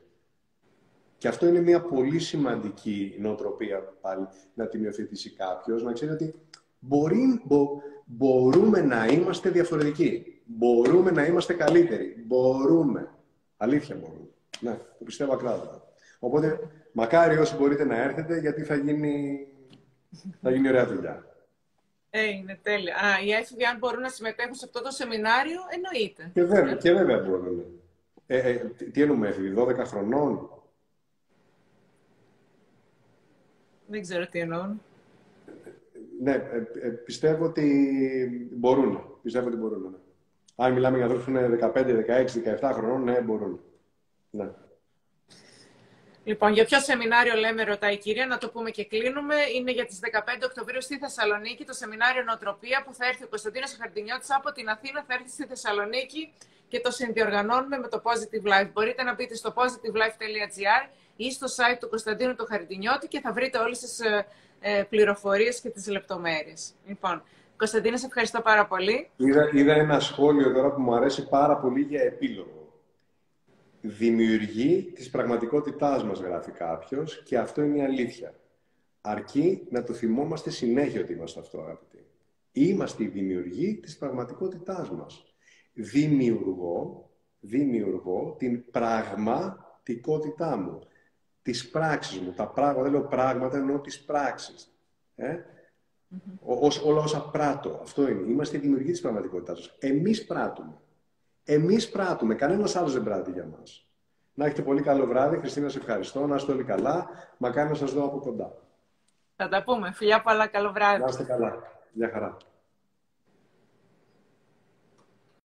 Και αυτό είναι μια πολύ σημαντική νοοτροπία πάλι να την υιοθετήσει κάποιος, να ξέρει ότι μπορεί, μπορούμε να είμαστε διαφορετικοί. Μπορούμε να είμαστε καλύτεροι. Μπορούμε. Αλήθεια μπορούμε. Ναι, το πιστεύω ακράδαντα. Οπότε, μακάρι όσοι μπορείτε να έρθετε, γιατί θα γίνει, θα γίνει ωραία δουλειά. Ε, είναι τέλεια. Α, οι έφηβοι αν μπορούν να συμμετέχουν σε αυτό το σεμινάριο, εννοείται. Και βέβαια, και βέβαια μπορούν. Ε, ε, τι εννοούμε έφηβοι, 12 χρονών; Δεν ξέρω τι εννοούν. Ναι, ε, ε, πιστεύω ότι μπορούν. Πιστεύω ότι μπορούν. Ναι. Αν μιλάμε για ανθρώπους που είναι 15, 16, 17 χρονών, ναι, μπορούν. Ναι. Λοιπόν, για ποιο σεμινάριο λέμε, ρωτάει η κυρία, να το πούμε και κλείνουμε. Είναι για τις 15 Οκτωβρίου στη Θεσσαλονίκη το σεμινάριο Νοοτροπία που θα έρθει ο Κωνσταντίνος Χαρτινιώτη από την Αθήνα, θα έρθει στη Θεσσαλονίκη και το συνδιοργανώνουμε με το Positive Life. Μπορείτε να μπείτε στο positivelife.gr ή στο site του Κωνσταντίνου του Χαρτινιώτη και θα βρείτε όλες τις ε, ε πληροφορίες και τις λεπτομέρειες. Λοιπόν, Κωνσταντίνο, σε ευχαριστώ πάρα πολύ. Είδα, είδα ένα σχόλιο τώρα που μου αρέσει πάρα πολύ για επίλογο δημιουργεί της πραγματικότητάς μας, γράφει κάποιος, και αυτό είναι η αλήθεια. Αρκεί να το θυμόμαστε συνέχεια ότι είμαστε αυτό, αγαπητοί. Είμαστε οι δημιουργοί της πραγματικότητάς μας. Δημιουργώ, δημιουργώ την πραγματικότητά μου, τις πράξεις μου. Τα πράγματα, δεν λέω πράγματα, εννοώ τις πράξεις. Ε; όλα όσα πράττω. Αυτό είναι. Είμαστε οι δημιουργοί της πραγματικότητάς μας. Εμείς πράττουμε. Εμείς πράττουμε. Κανένας άλλος δεν πράττει για μας. Να έχετε πολύ καλό βράδυ. Χριστίνα, σε ευχαριστώ. Να είστε όλοι καλά. Μακάρι να σας δω από κοντά. Θα τα πούμε. Φιλιά πολλά. Καλό βράδυ. Να είστε καλά. Γεια χαρά.